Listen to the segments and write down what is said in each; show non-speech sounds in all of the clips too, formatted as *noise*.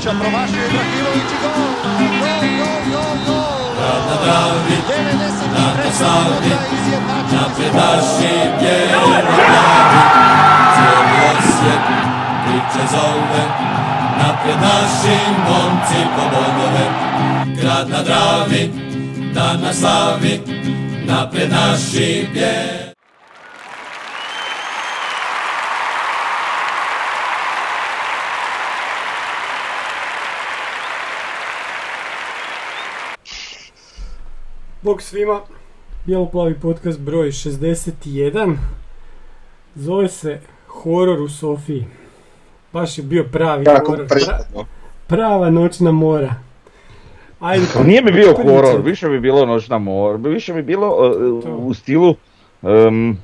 Ibrahimovića, promašio Ibrahimović i gol! Gol, gol, gol, gol! Grad na Dravi, 93. na Savi, minuta izjednačen napred naši bijeli glavi. Cijeli osjet priče zove, napred naši momci po bodove. Grad na Dravi, dan na slavi, napred naši bijeli. Bog svima, Bijeloplavi podcast broj 61. Zove se Horor u Sofiji. Baš je bio pravi horor. pra- prava noćna mora. Ajde, Pa nije mi bio horor, više mi bilo noćna mora, više mi bilo uh, To. u stilu um,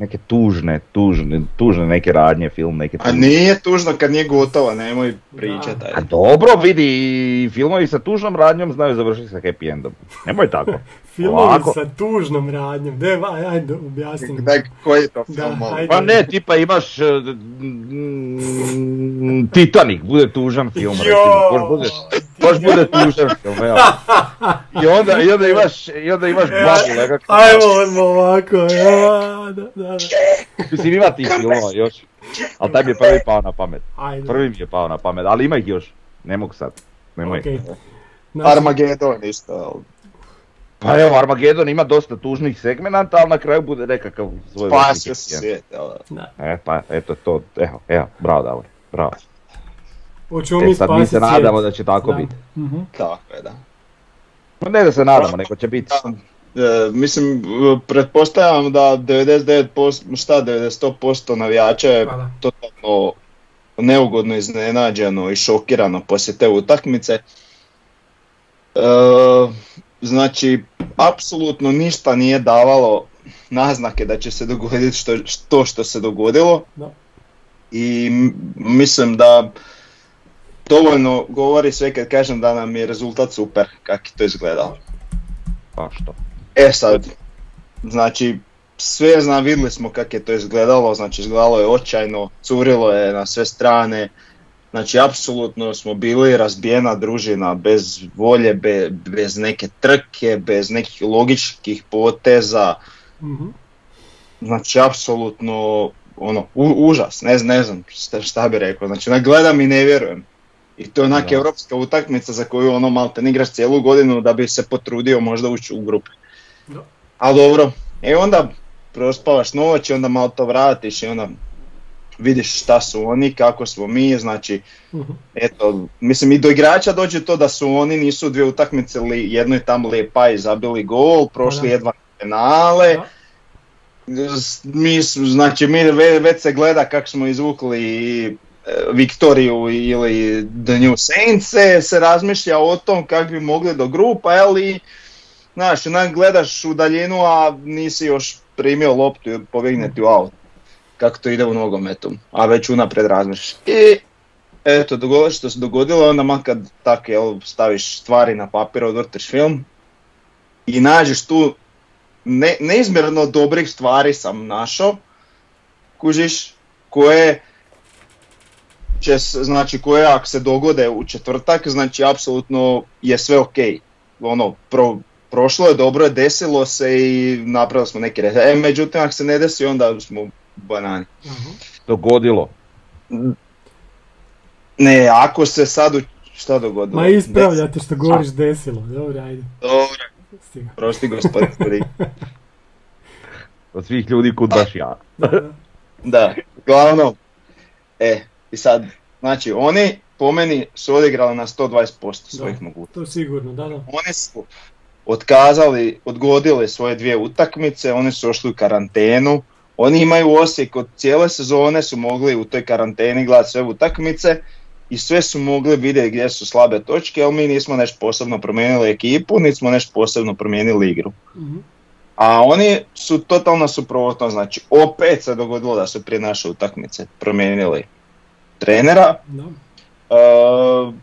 neke tužne, tužne, tužne neke radnje, film neke A tužne. nije tužno kad nije gotovo, nemoj pričat. Da. ajde. A dobro, vidi, filmovi sa tužnom radnjom znaju završiti sa happy endom. Nemoj tako. *laughs* filmovi ovako. sa tužnom radnjom. De, aj, ajde, objasni. Daj, koji je to Da, film? ajde. Pa ne, tipa imaš uh, mm, Titanic, bude tužan film, recimo. Baš bude, baš bude tužan film, evo. I onda, i onda imaš, i onda imaš babu nekako. Ajmo odmah ovako. ja, da, da, da. Mislim ima tih filmova još. Ali taj mi je prvi pao na pamet. Ajde. Prvi mi je pao na pamet, ali ima ih još. Ne mogu sad. Nemoj. okej. Znači, Armageddon isto. ali- Pa evo, Armageddon ima dosta tužnih segmenata, ali na kraju bude nekakav svoj Spasio se svijet, da. E, pa eto to, evo, evo, bravo Davor, bravo. Hoćemo mi E, sad mi spasiti se nadamo da će tako Da. biti. Mhm. Tako je, da. Ne da se nadamo, nego će biti. E, mislim, pretpostavljam da 99%, šta 90% navijača je Pa totalno neugodno iznenađeno i šokirano poslije te utakmice. E, znači, apsolutno ništa nije davalo naznake da će se dogoditi što, što što se dogodilo. Da. I mislim da dovoljno govori sve kad kažem da nam je rezultat super, kak je to izgledalo. Pa što? E sad, znači, sve zna, vidjeli smo kako je to izgledalo, znači izgledalo je očajno, curilo je na sve strane, znači apsolutno smo bili razbijena družina, bez volje, be- bez neke trke, bez nekih logičkih poteza, Mhm. znači apsolutno ono, u- užas, ne, znam- ne znam šta, šta bi rekao, znači gledam i ne vjerujem. I to je onak Da. europska utakmica za koju ono malte ne igraš cijelu godinu da bi se potrudio možda ući u grupe. Da. Ali dobro, e onda prospavaš noć i onda malo to vratiš i onda vidiš šta su oni, kako smo mi, znači Mhm. eto, mislim i do igrača dođe to da su oni nisu dvije utakmice li, jednoj tam lijepa i zabili gol, prošli Da. jedva penale. Da. Mi, znači, mi ve- već se gleda kako smo izvukli Viktoriju ili The New Saints, se, razmišlja o tom kako bi mogli do grupa, ali znaš, onak gledaš u daljinu, a nisi još primio loptu i pobjegne ti u aut. Kako to ide u nogometu, a već unaprijed razmišljaš. I eto, dogodilo što se dogodilo, onda kad tak, jel, staviš stvari na papir, odvrtiš film i nađeš tu ne, neizmjerno dobrih stvari sam našao, kužiš, koje će, znači koje ako se dogode u četvrtak, znači apsolutno je sve ok. Ono, pro, prošlo je, dobro je, desilo se i napravili smo neki red. E, međutim, ako se ne desi, onda smo banani. Mhm. Dogodilo. Ne, ako se sad, u, šta dogodilo? Ma ispravljate što govoriš desilo. Dobro, ajde. Dobro, Stiga. prosti gospodin. Od svih ljudi kud baš ja. Da, glavno, e, i sad, znači, oni po meni su odigrali na 120% svojih Da. mogućnosti. To sigurno, da, da. Oni su otkazali, odgodili svoje dvije utakmice, oni su ošli u karantenu, oni imaju Osijek od cijele sezone su mogli u toj karanteni gledati sve utakmice i sve su mogli vidjeti gdje su slabe točke, ali mi nismo nešto posebno promijenili ekipu, niti smo nešto posebno promijenili igru. Mhm. A oni su totalno suprotno, znači opet se dogodilo da su prije naše utakmice promijenili trenera, Da. Uh,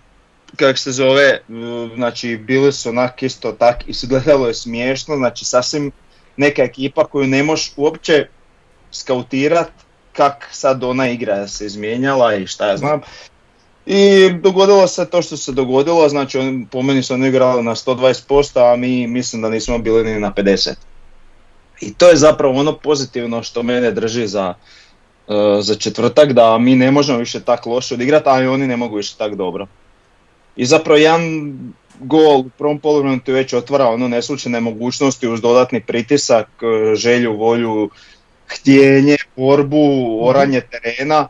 kako se zove, uh, znači bili su onak isto tak, izgledalo je smiješno, znači sasvim neka ekipa koju ne možeš uopće skautirat kak sad ona igra se izmijenjala i šta ja znam. I dogodilo se to što se dogodilo, znači on, po meni su oni igrali na 120%, a mi mislim da nismo bili ni na 50%. I to je zapravo ono pozitivno što mene drži za, za četvrtak, da mi ne možemo više tako loše odigrati, a i oni ne mogu više tako dobro. I zapravo jedan gol u prvom poluvremenu ti već otvara ono neslučajne mogućnosti uz dodatni pritisak, e, želju, volju, htjenje, borbu, oranje terena.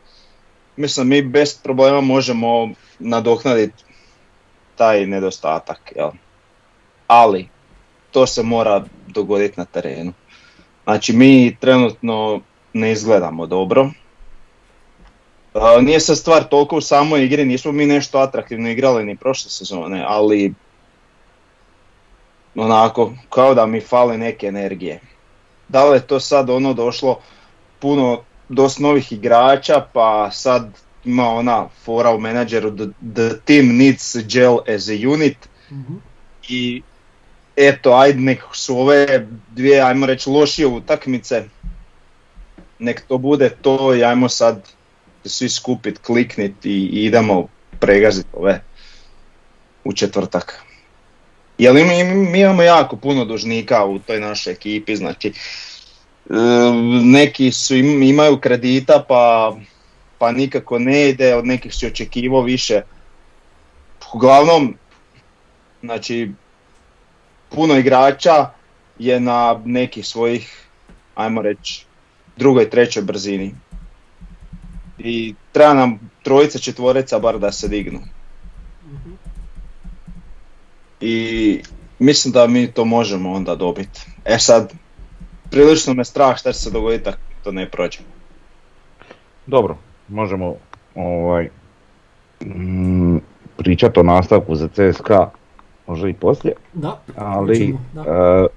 Mislim, mi bez problema možemo nadoknaditi taj nedostatak. Jel? Ali, to se mora dogoditi na terenu. Znači, mi trenutno ne izgledamo dobro. Nije se stvar toliko u samoj igri, nismo mi nešto atraktivno igrali ni prošle sezone, ali onako, kao da mi fali neke energije. Da li je to sad ono došlo puno dosta novih igrača, pa sad ima ona fora u menadžeru the, the team needs gel as a unit Mhm. i eto, ajde nek su ove dvije, ajmo reći, lošije utakmice, nek to bude to i ajmo sad svi skupit, kliknit i, idemo pregaziti ove u četvrtak. Jer mi, mi imamo jako puno dužnika u toj našoj ekipi, znači neki su im- imaju kredita pa, pa nikako ne ide, od nekih si očekivao više. Uglavnom, znači puno igrača je na nekih svojih, ajmo reći, drugoj, trećoj brzini. I treba nam trojica, četvorica bar da se dignu. I mislim da mi to možemo onda dobiti. E sad, prilično me strah šta će se dogoditi ako to ne prođe. Dobro, možemo ovaj, mm, pričati o nastavku za CSKA, možda i poslije, Da, ali hoćemo, da. e,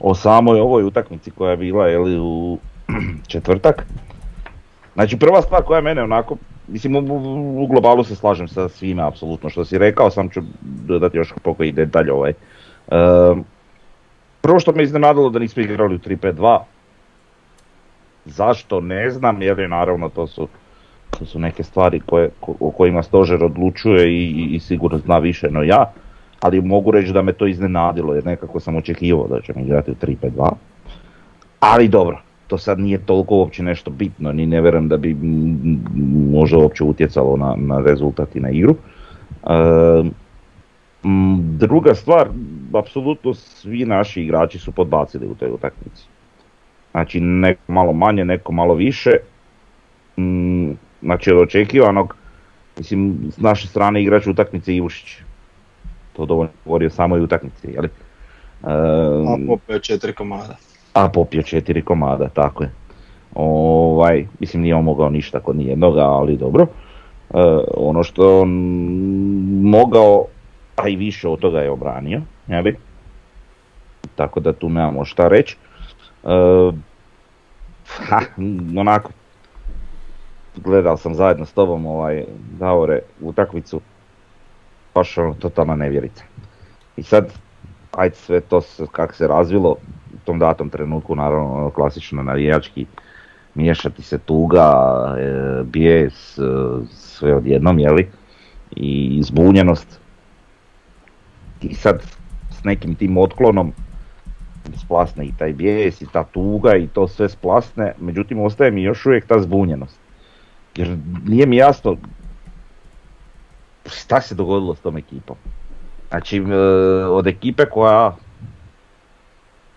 o samoj ovoj utakmici koja je bila jeli, u *clears throat* četvrtak. Znači prva stvar koja mene onako, mislim u, u- globalu se slažem sa svime apsolutno što si rekao, sam ću dodati još pokoji detalj ovaj. E, prvo što me iznenadilo da nismo igrali u 3-5-2, Zašto ne znam, jer je naravno to su, to su neke stvari koje, ko- o kojima stožer odlučuje i, i- i sigurno zna više no ja, ali mogu reći da me to iznenadilo jer nekako sam očekivao da ćemo igrati u 3-5-2. Ali dobro, to sad nije toliko uopće nešto bitno, ni ne vjerujem da bi možda uopće utjecalo na, na rezultat i na igru. E, druga stvar, apsolutno svi naši igrači su podbacili u toj utakmici. Znači neko malo manje, neko malo više. Znači od očekivanog, mislim s naše strane igrač utakmice Ivušić. To dovoljno govori o samoj utakmici, jeli? A Ehm, popeo četiri komada. A popio četiri komada, tako je. Ovaj, mislim nije on mogao ništa kod nijednoga, ali dobro. E, ono što on mogao, a i više od toga je obranio, jeli? Tako da tu nemamo šta reći. E, ha, onako, gledao sam zajedno s tobom ovaj, Davore utakmicu, baš ono totalna nevjerica. I sad, ajde sve to se, kak se razvilo, tom datom trenutku naravno ono klasično navijački miješati se tuga, e, bijes, e, sve odjednom, jeli, i zbunjenost. I sad s nekim tim otklonom splasne i taj bijes i ta tuga i to sve splasne, međutim ostaje mi još uvijek ta zbunjenost. Jer nije mi jasno šta se dogodilo s tom ekipom. Znači, e, od ekipe koja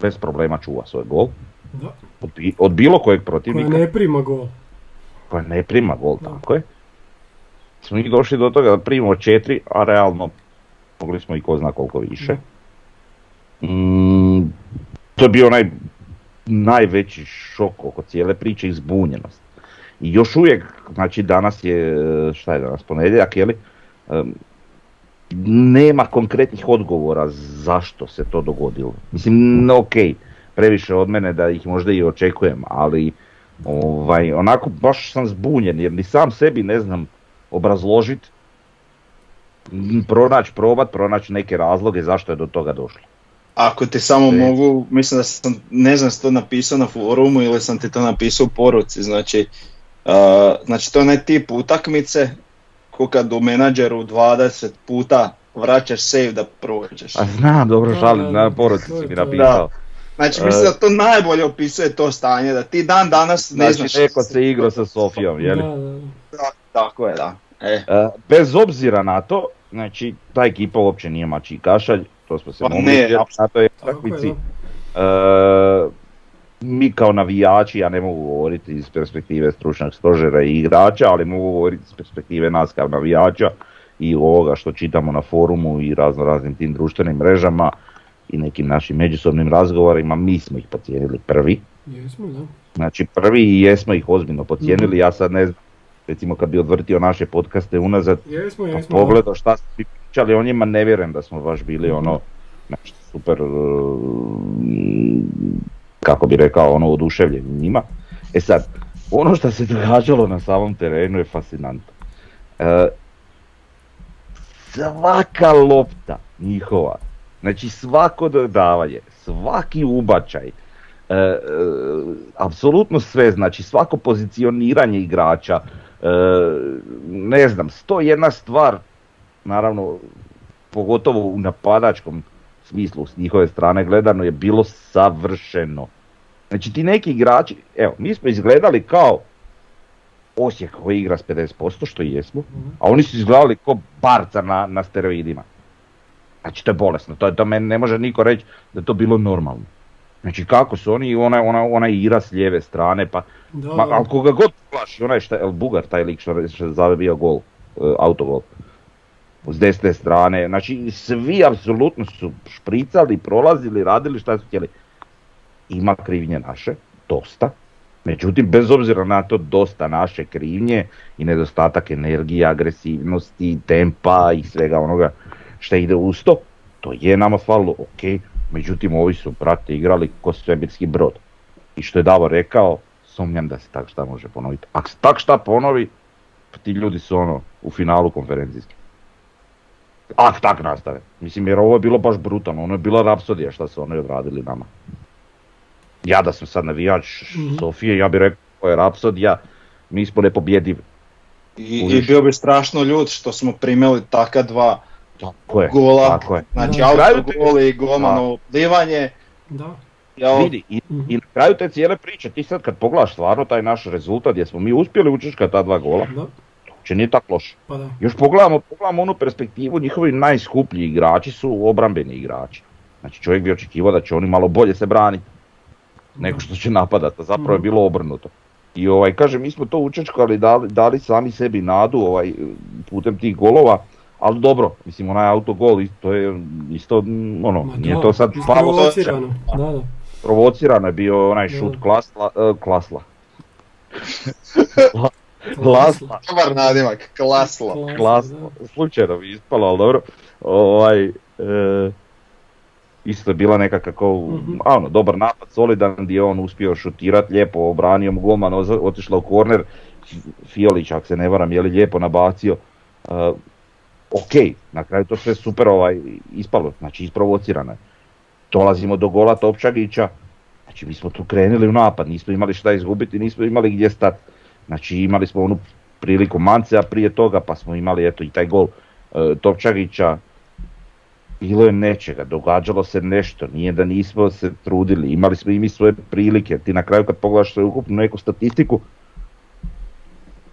bez problema čuva svoj gol, Da. od, od bilo kojeg Koja protivnika, ne prima gol. koja ne prima gol, Da. tako je. Smo i došli do toga da primimo četiri, a realno mogli smo i ko zna koliko više. Mm, to je bio onaj najveći šok oko cijele priče i zbunjenost. I još uvijek, znači danas je, šta je danas, ponedjeljak, je li? Nema konkretnih odgovora zašto se to dogodilo. Mislim, ok, previše od mene da ih možda i očekujem, ali ovaj, onako baš sam zbunjen jer ni sam sebi ne znam obrazložiti, pronaći, probat, pronaći neke razloge zašto je do toga došlo. Ako ti samo E. mogu, mislim da sam, ne znam sam to napisao na forumu ili sam ti to napisao u poruci, znači, uh, znači to je onaj tip utakmice ko kad u menadžeru 20 puta vraćaš save da prođeš. A znam, dobro da, na poruci je si mi napisao. Znači mislim da to najbolje opisuje to stanje, da ti dan danas ne znaš Znači, neko se igrao sa Sofijom, jeli? Da, da, Tako je, da. E, E, bez obzira na to, znači, ta ekipa uopće nije mači kašalj, to smo se Pa mogli na toj je, utakmici. Mi kao navijači, ja ne mogu govoriti iz perspektive stručnog stožera i igrača, ali mogu govoriti iz perspektive nas kao navijača i ovoga što čitamo na forumu i razno raznim tim društvenim mrežama i nekim našim međusobnim razgovorima, mi smo ih pocijenili prvi. Jesmo, da. Znači prvi i jesmo ih ozbiljno pocijenili, ja sad ne znam, recimo kad bi odvrtio naše podcaste unazad, Jesmo, pa jesmo. pogledao šta svi pričali o njima, ne vjerujem da smo baš bili ono, nešto super, mm, kako bi rekao, ono oduševljeni njima. E sad, ono što se događalo na samom terenu je fascinantno. E, svaka lopta njihova, znači svako dodavanje, svaki ubačaj, e, e, apsolutno sve, znači svako pozicioniranje igrača, e, ne znam, sto jedna stvar, naravno, pogotovo u napadačkom smislu s njihove strane gledano je bilo savršeno. Znači ti neki igrači, evo, mi smo izgledali kao Osijek koji igra s 50%, što i jesmo, a oni su izgledali kao barca na, na steroidima. Znači to je bolesno, to, to meni ne može niko reći da je to bilo normalno. Znači kako su oni, ona, ona, ona ira s lijeve strane, pa Da, Ma, da. ali koga god plaši, onaj šta, el Bugar, taj lik što što je zabio gol, e, autogol, s desne strane, znači svi apsolutno su špricali, prolazili, radili šta su htjeli. Ima krivnje naše, dosta, međutim bez obzira na to dosta naše krivnje i nedostatak energije, agresivnosti, tempa i svega onoga što ide uz to, to je nama falilo, ok, međutim ovi su, brate, igrali ko svemirski brod. I što je Davo rekao, sumnjam da se tak šta može ponoviti. Ako se tak šta ponovi, ti ljudi su ono, u finalu konferencijski. Ako tak nastave. Mislim, jer ovo je bilo baš brutalno, ono je bila rapsodija šta su oni odradili nama. Ja da sam sad navijač Mhm. Sofije, ja bih rekao, ovo je rapsodija, mi smo nepobjedivi. i, i bio bi strašno ljud što smo primili taka dva Tako je, gola, tako je. znači Da. autogol i golmanovo plivanje. Da. Ja, Vidi, i, i na kraju te cijele priče, ti sad kad pogledaš stvarno taj naš rezultat gdje smo mi uspjeli učeškati ta dva gola, Da. Uopće nije tako loše. Pa da. Još pogledamo, pogledamo onu perspektivu, njihovi najskuplji igrači su obrambeni igrači. Znači čovjek bi očekivao da će oni malo bolje se braniti nego što će napadati, a zapravo je Mhm. bilo obrnuto. I ovaj, kaže, mi smo to učečkali, dali, dali sami sebi nadu ovaj, putem tih golova, ali dobro, mislim onaj autogol, to je isto, ono, Ma nije da, to sad palo, isprovocirano. Da, da. provocirano je bio onaj šut Da. klasla, e, klasla. *laughs* Lasla. dobar nadimak, klaslo. Glasno, slučajno mi ispalo, ali dobro. Ovaj, e, isto je bila neka kako, Mhm. a ono, dobar napad, solidan gdje je on uspio šutirat, lijepo obranio mu golman, otišla u korner, Fiolić, ako se ne varam, je li lijepo nabacio. E, ok, na kraju to sve super ovaj, ispalo, znači isprovocirano je. Dolazimo do gola Topčagića, znači mi smo tu krenuli u napad, nismo imali šta izgubiti, nismo imali gdje stati. Znači imali smo onu priliku Mancea prije toga, pa smo imali eto i taj gol e, Topčagića. Bilo je nečega, događalo se nešto, nije da nismo se trudili, imali smo i mi svoje prilike. Ti na kraju kad pogledaš sve ukupnu neku statistiku,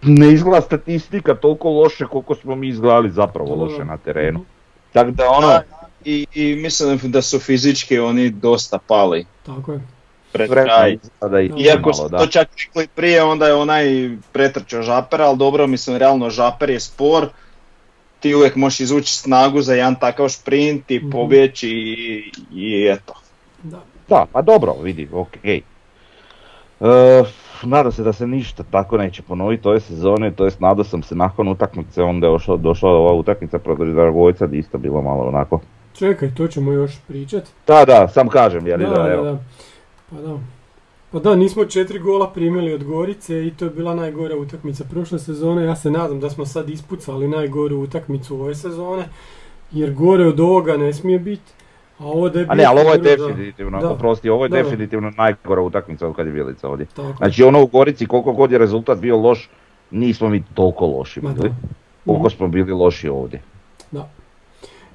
ne izgleda statistika toliko loše koliko smo mi izgledali zapravo loše na terenu. Tako da ono, I, I mislim da su fizički oni dosta pali Tako je. Pred kraj. i Iako da. to čak rekli prije, onda je onaj pretrčao žaper, ali dobro, mislim, realno žaper je spor. Ti uvijek možeš izvući snagu za jedan takav šprint i Mhm. pobjeći i, i eto. Da. Da, pa dobro, vidi, ok. E, nadam se da se ništa tako neće ponoviti ove sezone, to jest nadao sam se nakon utakmice, onda je došla, došla ova utakmica protiv Dragovica, gdje isto bilo malo onako. Čekaj, to ćemo još pričat. Da, da, sam kažem, jer Da, da, da, evo. da. Pa da. Pa da, nismo četiri gola primili od Gorice i to je bila najgora utakmica prošle sezone. Ja se nadam da smo sad ispucali najgoru utakmicu ove sezone. Jer gore od ovoga ne smije biti. A ovo da je A ne, ali ovo je da. definitivno, Da. oprosti, ovo je Da, da. definitivno najgora utakmica od kad je Vilica ovdje. Tako. Znači ono u Gorici, koliko god je rezultat bio loš, nismo mi toliko loši bili. da. koliko smo bili loši ovdje.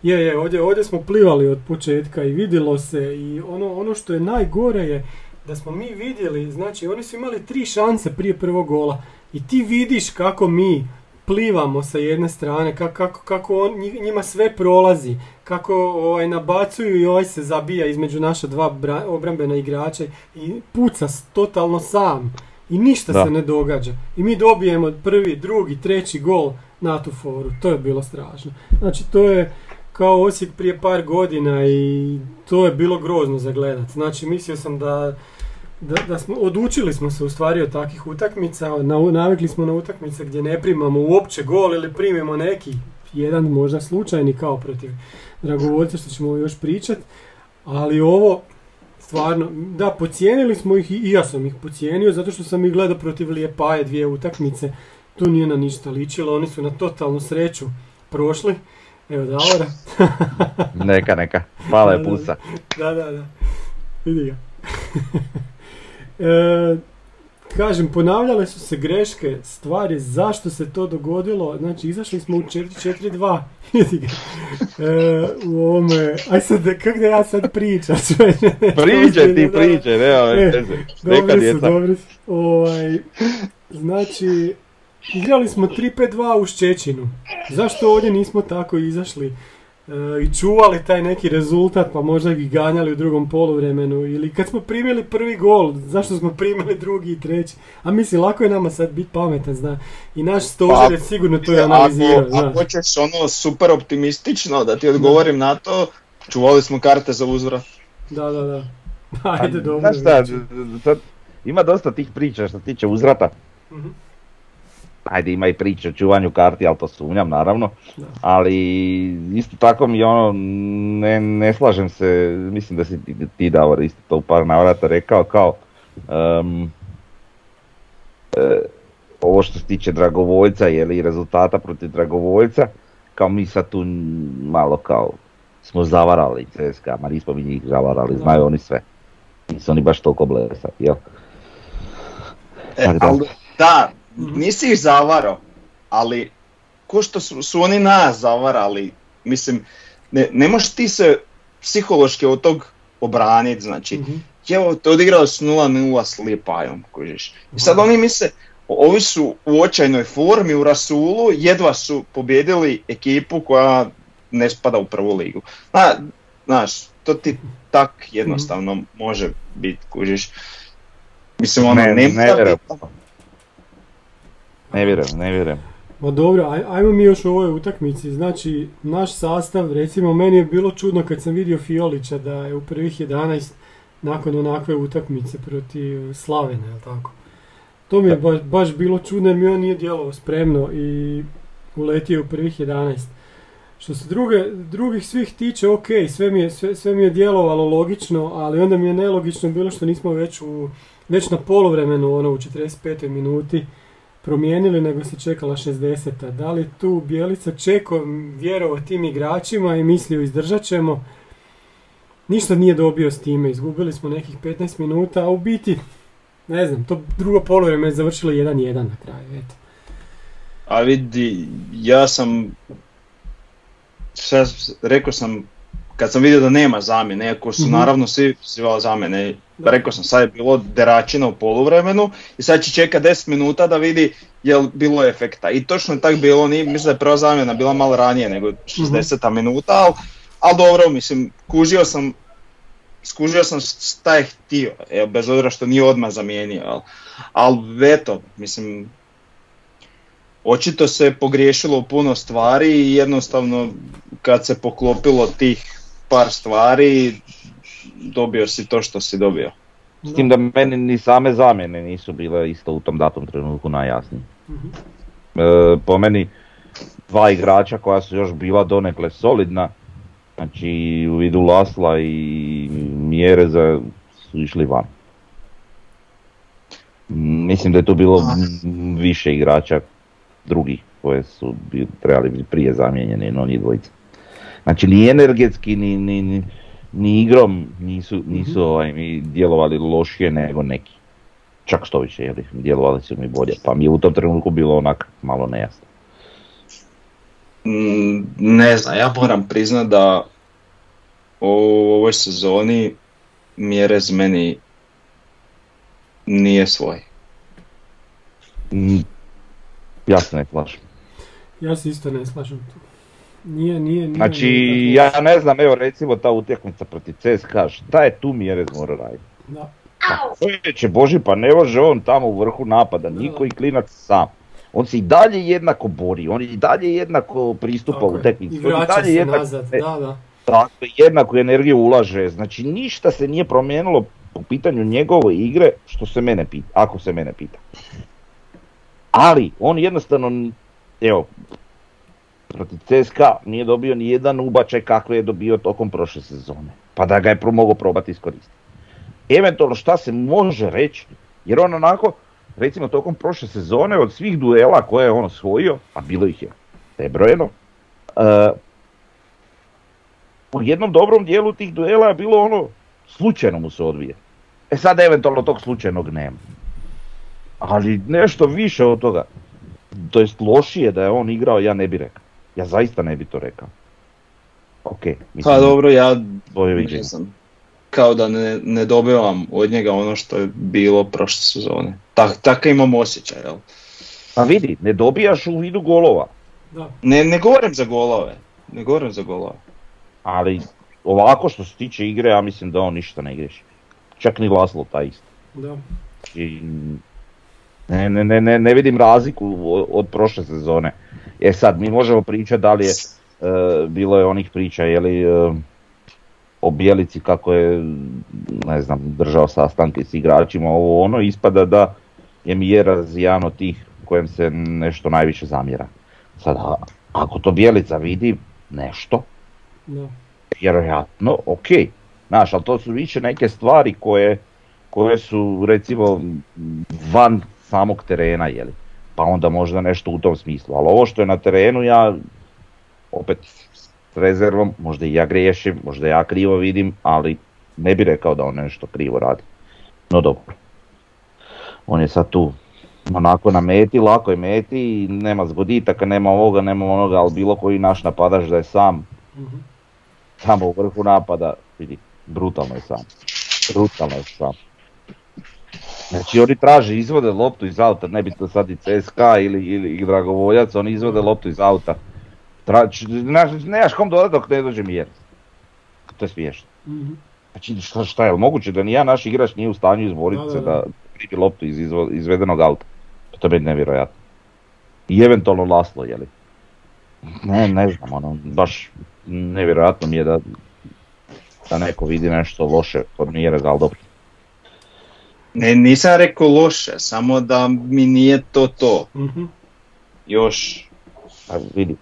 Je, je, ovdje, ovdje smo plivali od početka i vidjelo se i ono, ono što je najgore je da smo mi vidjeli, znači oni su imali tri šanse prije prvog gola i ti vidiš kako mi plivamo sa jedne strane, kako, kako, kako on, njima sve prolazi, kako ovaj, nabacuju i ovaj se zabija između naša dva bra- obrambena igrača i puca totalno sam i ništa Da. se ne događa. I mi dobijemo prvi, drugi, treći gol na tu foru, to je bilo strašno. Znači to je kao Osijek prije par godina i to je bilo grozno za gledat. Znači mislio sam da, da, da smo, odučili smo se u stvari od takvih utakmica, na, navikli smo na utakmice gdje ne primamo uopće gol ili primimo neki, jedan možda slučajni kao protiv Dragovoljca što ćemo još pričat, ali ovo stvarno, da, pocijenili smo ih i, ja sam ih pocijenio zato što sam ih gledao protiv Lijepaje dvije utakmice, to nije na ništa ličilo, oni su na totalnu sreću prošli. Evo Davora. *laughs* Neka, neka, hvala Da, je da, pusa. Da, da, da. Vidi ga. *laughs* e, kažem, ponavljale su se greške, stvari zašto se to dogodilo. Znači, izašli smo u 4-4-2. *laughs* Vidi ga. E, u ovome... Aj sad, kak da ja sad pričam? sve, ne, Priđe ti, da, da. priđe, nema E. Neka Dobri su, dobri su. Ovaj, znači, igrali smo 3-5-2 u Ščećinu. Zašto ovdje nismo tako izašli e, i čuvali taj neki rezultat, pa možda ih ganjali u drugom poluvremenu? Ili kad smo primili prvi gol, zašto smo primili drugi i treći? A mislim, lako je nama sad biti pametan, zna. I naš stožer je sigurno to je analizirao, Ako, znaš. ako hoćeš ono super optimistično da ti odgovorim na to, čuvali smo karte za uzvrat. Da, da, da. Ajde, dobro. Znaš šta, znači. sad, ima dosta tih priča što se tiče uzrata. Mhm. Ajde, ima i priče o čuvanju karti, ali to sumnjam naravno. Ali isto tako mi ono, ne, ne slažem se, mislim da si ti, ti Davor isto to u par navrata rekao kao em, e, ovo što se tiče dragovoljca ili rezultata protiv dragovoljca, kao mi sad tu malo kao smo zavarali CSKA, ma nismo mi njih zavarali, znaju oni sve. Nisu oni baš toliko blesavi, jel? E, ali, da. Nisi ih zavarao, ali ko što su, su oni nas zavarali, mislim, ne, ne možeš ti se psihološki od tog obraniti, znači, Mhm. evo te odigrali su 0-0 s Lijepajom, kužiš. I sad oni misle, ovi su u očajnoj formi, u Rasulu, jedva su pobjedili ekipu koja ne spada u prvu ligu. Zna, znaš, to ti tak jednostavno može biti, kužiš. Mislim, ono, Ne, ne, ne biti- Ne vjerujem, ne vjerujem. Ma dobro, aj, ajmo mi još u ovoj utakmici. Znači, naš sastav, recimo, meni je bilo čudno kad sam vidio Fiolića da je u prvih 11 nakon onakve utakmice protiv Slavene, jel tako? To mi je baš, baš bilo čudno jer mi on nije djelovao spremno i uletio u prvih 11. Što se druge, drugih svih tiče, ok, sve mi, je, sve, sve mi je djelovalo logično, ali onda mi je nelogično bilo što nismo već u već na poluvremenu, ono u 45. minuti, promijenili nego se čekala 60. Da li tu Bjelica čeko vjerovao tim igračima i mislio izdržat ćemo? Ništa nije dobio s time, izgubili smo nekih 15 minuta, a u biti, ne znam, to drugo poluvreme je završilo 1-1 na kraju, eto. A vidi, ja sam, sad rekao sam, kad sam vidio da nema zamjene, iako su Mhm. naravno svi zvali zamjene, rekao sam sad je bilo deračina u poluvremenu i sad će čeka 10 minuta da vidi jel bilo efekta. I točno je tak bilo, nije, mislim da je prva zamjena bila malo ranije nego 60 minuta, ali al dobro, mislim, kužio sam skužio sam šta je htio, evo, bez obzira što nije odmah zamijenio, ali al eto, mislim, očito se pogriješilo u puno stvari i jednostavno kad se poklopilo tih par stvari dobio si to što si dobio. S tim da meni ni same zamjene nisu bile isto u tom datom trenutku najjasnije. Mhm. E, po meni dva igrača koja su još bila donekle solidna, znači u vidu Lasla i Mjereza su išli van. Mislim da je tu bilo više igrača drugih koje su bi, trebali biti prije zamijenjeni, no njih dvojica. Znači ni energetski, ni, ni, ni, ni igrom nisu, nisu ovaj, mi djelovali lošije nego neki. Čak što više, jeli, djelovali su mi bolje, pa mi je u tom trenutku bilo onak malo nejasno. Mm, Ne znam, ja moram priznat da u ovoj sezoni Mjerez meni nije svoj. Mm, Ja se ne slažem. Ja se isto ne slažem tu. Nije, nije, nije. Znači, nije ja ne znam, evo recimo ta utakmica protiv CSKA, šta je tu Mjerez mora raditi? Da. Pa će Boži, pa ne može on tamo u vrhu napada, niko i klinac sam. On se i dalje jednako bori, on i dalje jednako pristupa Tako u utakmici. I on i vraća dalje se jednako- nazad, da, da. Tako, jednako energiju ulaže, znači ništa se nije promijenilo po pitanju njegove igre, što se mene pita, ako se mene pita. Ali, on jednostavno, evo, protiv CSKA nije dobio ni jedan ubačaj kakve je dobio tokom prošle sezone, pa da ga je mogao probati iskoristiti. Eventualno šta se može reći, jer on onako, recimo tokom prošle sezone od svih duela koje je on osvojio, a bilo ih je nebrojeno, e, u jednom dobrom dijelu tih duela je bilo ono, slučajno mu se odvije. E sad eventualno tog slučajnog nema. Ali nešto više od toga, to jest lošije da je on igrao, ja ne bi rekao. Ja zaista ne bi to rekao. Ok, mislim, Pa dobro, ja ne znam, kao da ne, ne dobivam od njega ono što je bilo prošle sezone. Tak, tako imam osjećaj, jel? Pa vidi, ne dobijaš u vidu golova, Da, Ne, ne govorim za golove, ne govorim za golove. ali ovako što se tiče igre, ja mislim da on ništa ne griješi. Čak ni Laslo taj isto. da. I ne, ne, ne, ne, ne vidim razliku od, od prošle sezone. E sad, mi možemo pričati da li je, e, bilo je onih priča, je li e, o Bijelici kako je, ne znam, držao sastanke s igračima, ovo ono, ispada da je Mjeraz jedan od tih kojem se nešto najviše zamjera. Sad, a- ako to Bijelica vidi nešto, da. vjerojatno, ok. Znaš, ali to su više neke stvari koje, koje su recimo van samog terena, jeli. Pa onda možda nešto u tom smislu. Ali ovo što je na terenu, ja opet s rezervom, možda i ja griješim, možda ja krivo vidim, ali ne bi rekao da on nešto krivo radi. No dobro. On je sad tu onako na meti, lako je meti, nema zgoditaka, nema ovoga, nema onoga, ali bilo koji naš napadač da je sam, Mhm. tamo u vrhu napada, vidi, brutalno je sam. Brutalno je sam. Znači oni traže, izvode loptu iz auta, nebitno sad i CSKA ili, ili i Dragovoljac, oni izvode loptu iz auta. Tra, č- znaš, nemaš kom dodat dok ne dođe mir. To je smiješno. Mhm. Znači šta, šta je, moguće da ni jedan naš igrač nije u stanju izboriti se da, primi loptu iz izvo- izvedenog auta. Pa To je meni nevjerojatno. I eventualno Laslo, jeli. Ne, ne znam, ono, baš nevjerojatno mi je da, da neko vidi nešto loše kod Mjere, ali dobro. Ne, nisam rekao loše, samo da mi nije to to. Mhm. Još, A vidi,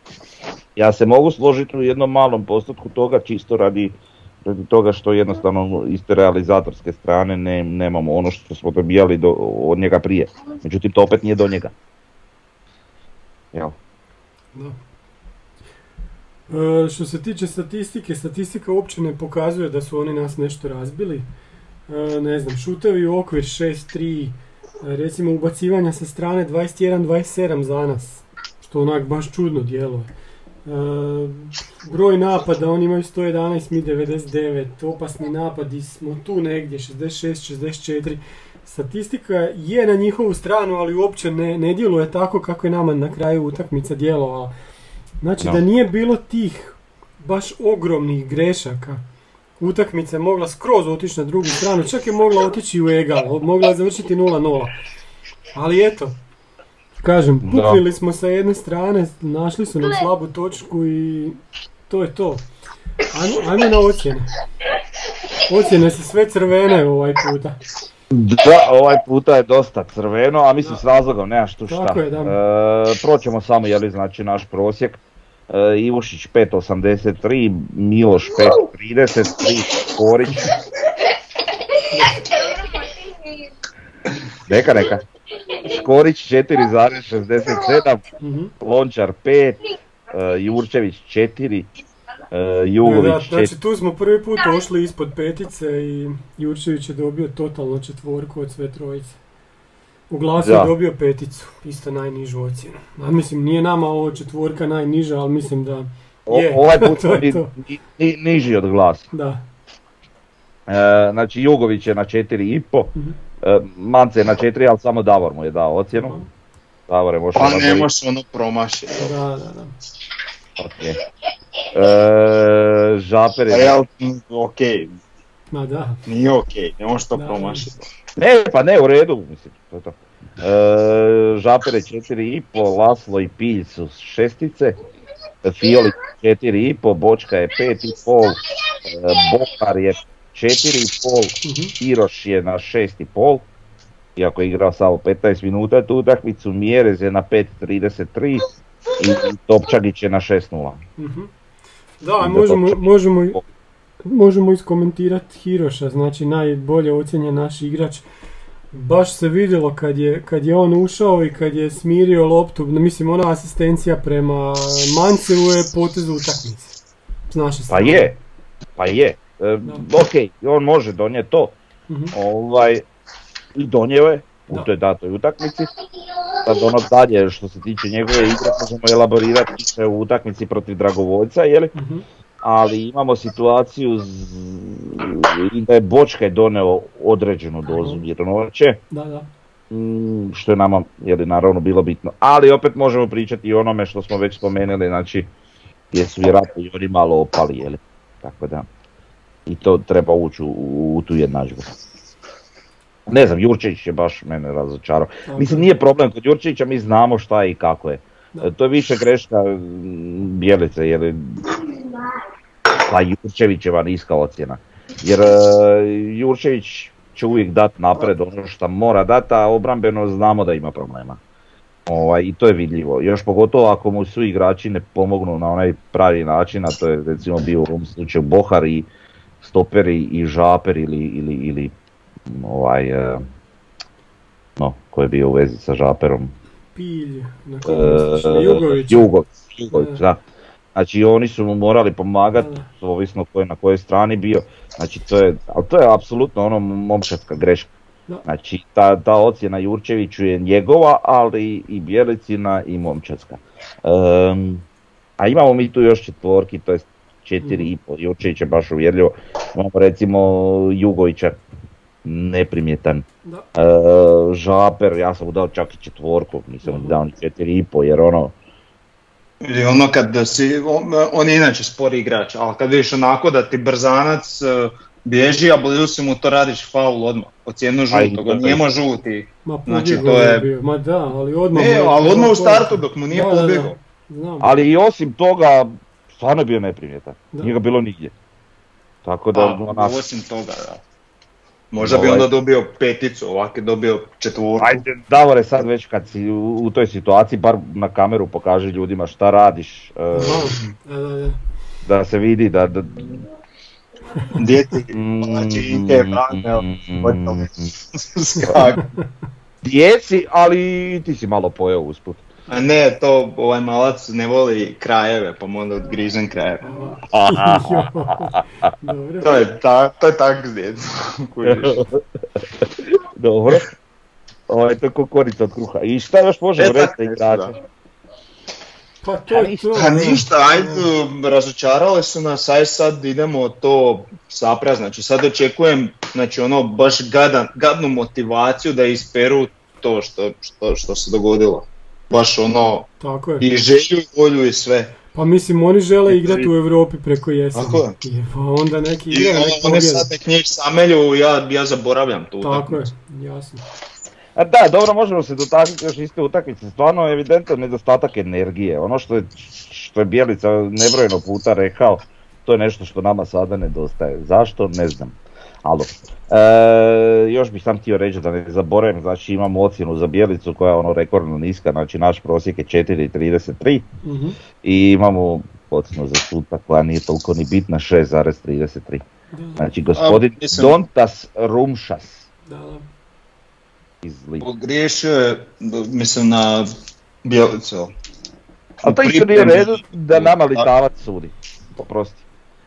ja se mogu složiti u jednom malom postotku toga čisto radi, radi toga što jednostavno iz te realizatorske strane ne, nemamo ono što smo dobijali do, od njega prije. Međutim, to opet nije do njega. Jel? Da. E, što se tiče statistike, statistika uopće ne pokazuje da su oni nas nešto razbili. E, ne znam, šutevi u okvir 6-3, e, recimo ubacivanja sa strane 21-27 za nas, što onak baš čudno djeluje. E, broj napada, oni imaju 111, mi 99, opasni napadi smo tu negdje, 66-64. Statistika je na njihovu stranu, ali uopće ne, ne djeluje tako kako je nama na kraju utakmica djelovala. Znači da nije bilo tih baš ogromnih grešaka, utakmica je mogla skroz otići na drugu stranu, čak je mogla otići u egal, mogla je završiti 0-0. Ali eto, kažem, Da. puknili smo sa jedne strane, našli su nam slabu točku i to je to. Ajmo, ajmo na ocjene. Ocjene su sve crvene ovaj puta. Da, ovaj puta je dosta crveno, a mislim s razlogom, nemaš tu šta. Tako je, da. E, proćemo samo, jeli, znači naš prosjek. E, Ivušić 5.83, Miloš 5.33, Korić. Neka, neka. Škorić 4.67, Mhm. Lončar 5, e, Jurčević 4, e, Da, Jugović 4. znači tu smo prvi put ošli ispod petice i Jurčević je dobio totalno četvorku od sve trojice. U glasu je dobio peticu, isto najnižu ocjenu. A mislim, nije nama ovo četvorka najniža, ali mislim da O- je. ovaj put *laughs* to je ni- to. ni- ni- niži od glasa. Da. E, znači Jugović je na 4,5, Mhm. e, Mance je na 4, ali samo Davor mu je dao ocjenu. Davor je možda Pa ne možeš ono promašiti. Da, da, da. Ok. E, Žaper je... jel, okej, Ma da. nije okej, ne možeš to promašiti. Ne, pa ne, u redu, mislim, to je to. E, Žaper je 4,5, Laslo i Pilj su šestice, Fioli 4,5, Bočka je 5,5, e, Bokar je 4,5, Mhm. Iroš je na 6,5, iako je igrao samo 15 minuta tu utakmicu, Mjerez je na 5.33 i Topčagić je na 6.0. Mhm. Da, možemo, možemo, možemo iskomentirati Hiroša, znači najbolje ocjenjen naš igrač. Baš se vidjelo kad je, kad je on ušao i kad je smirio loptu, mislim ona asistencija prema Manceu je potez utakmice. Pa je, pa je. E, ok, on može donijeti to, Mhm. ovaj, i donio je u Da. toj datoj utakmici. Sad ono dalje što se tiče njegove igre možemo elaborirati u utakmici protiv Dragovoljca, jeli? Mhm. Ali imamo situaciju z- da je Bočka je doneo određenu dozu mirnoće, Da, da. mm, što je nama jeli, naravno bilo bitno. Ali opet možemo pričati i o onome što smo već spomenuli, znači gdje su vjerojatno i oni malo opali, jeli? tako da i to treba ući u, u tu jednadžbu. Ne znam, Jurčević je baš mene razočarao. Mislim, je. nije problem kod Jurčevića, mi znamo šta je i kako je. Da. To je više greška mm, Bjelice, jer pa Jurčevićeva niska ocjena. Jer e, Jurčević će uvijek dat napred ono što mora dati, a obrambeno znamo da ima problema. Ovaj, I to je vidljivo. Još pogotovo ako mu svi igrači ne pomognu na onaj pravi način, a to je recimo bio u ovom slučaju Bohar i Stoperi i Žaper ili, ili, ili ovaj, e, no, ko je bio u vezi sa Žaperom, Pilj, na E, Jugović. Jugović, Jugović, Da. da. Znači oni su mu morali pomagati, Da, ovisno ko je na kojoj strani bio. Znači to je, ali to je apsolutno ono momčadska greška. Da. Znači ta, ta ocjena Jurčeviću je njegova, ali i Bjelicina i momčadska. Ehm, a imamo mi tu još četvorki, to je četiri i pol. Jurčević je baš uvjerljivo. Imamo recimo Jugovića, neprimjetan. Da. E, Žaper, ja sam mu dao čak i četvorku, nisam mu dao četiri i pol, jer ono, Ili ono kad da si, on, on je inače spori igrač, ali kad vidiš onako da ti brzanac eh, bježi, a blizu si mu to radiš faul odmah, ocjenu A i žutog, to on nijemo žuti. Ma Znači, to je je- bio. Ma da, ali odmah... Ne, ali odmah u startu dok mu nije pobjegao. Znam. ali i osim toga, stvarno je bio neprimjetan, nije ga bilo nigdje. Tako da, A, onak, osim toga, da. Možda bi Ovaj- onda dobio peticu, ovak je dobio četvorku. ajde, Davore, sad već kad si u, u toj situaciji, bar na kameru pokaži ljudima šta radiš, e, Da, se vidi da... da Djeci, znači, Ike, brane, skak. Djeci, ali ti si malo pojeo usput. A ne, to ovaj malac ne voli krajeve, pa mu onda odgrižem krajeve. *laughs* Dobro. To je, ta, to je tak *laughs* kužiš. Dobro. Ovo je to ko korica od kruha. I šta još možemo E, reći nešto, igrače? da. Pa to je to. Pa da. ništa, ajde, razočarale su nas, aj sad idemo to sapra, znači sad očekujem, znači ono baš gadan, gadnu motivaciju da isperu to što, što, što se dogodilo. Baš ono, Tako je. i želju, i volju i sve. Pa mislim, oni žele igrati u Europi preko jeseni. Tako je. I Pa onda neki I igraju, ono, nek one pobjede. sad nek njih samelju, ja, ja zaboravljam tu Tako je, utakmicu. jasno. A da, dobro, možemo se dotaknuti još iste utakmice. Stvarno je evidentan nedostatak energije. Ono što je, što je Bjelica nebrojeno puta rekao, to je nešto što nama sada nedostaje. Zašto? Ne znam. Alo. E, još bih sam htio reći da ne zaboravim, znači imamo ocjenu za Bjelicu koja je ono rekordno niska, znači naš prosjek je 4,33 Mhm. i imamo ocjenu za suta koja nije toliko ni bitna, 6,33. Da, Znači gospodin mislim- Dontas Rumšas da, da. iz. Pogriješio je, mislim, na Bjelicu. Ali to U isto nije redu da nama litavac sudi. Oprosti.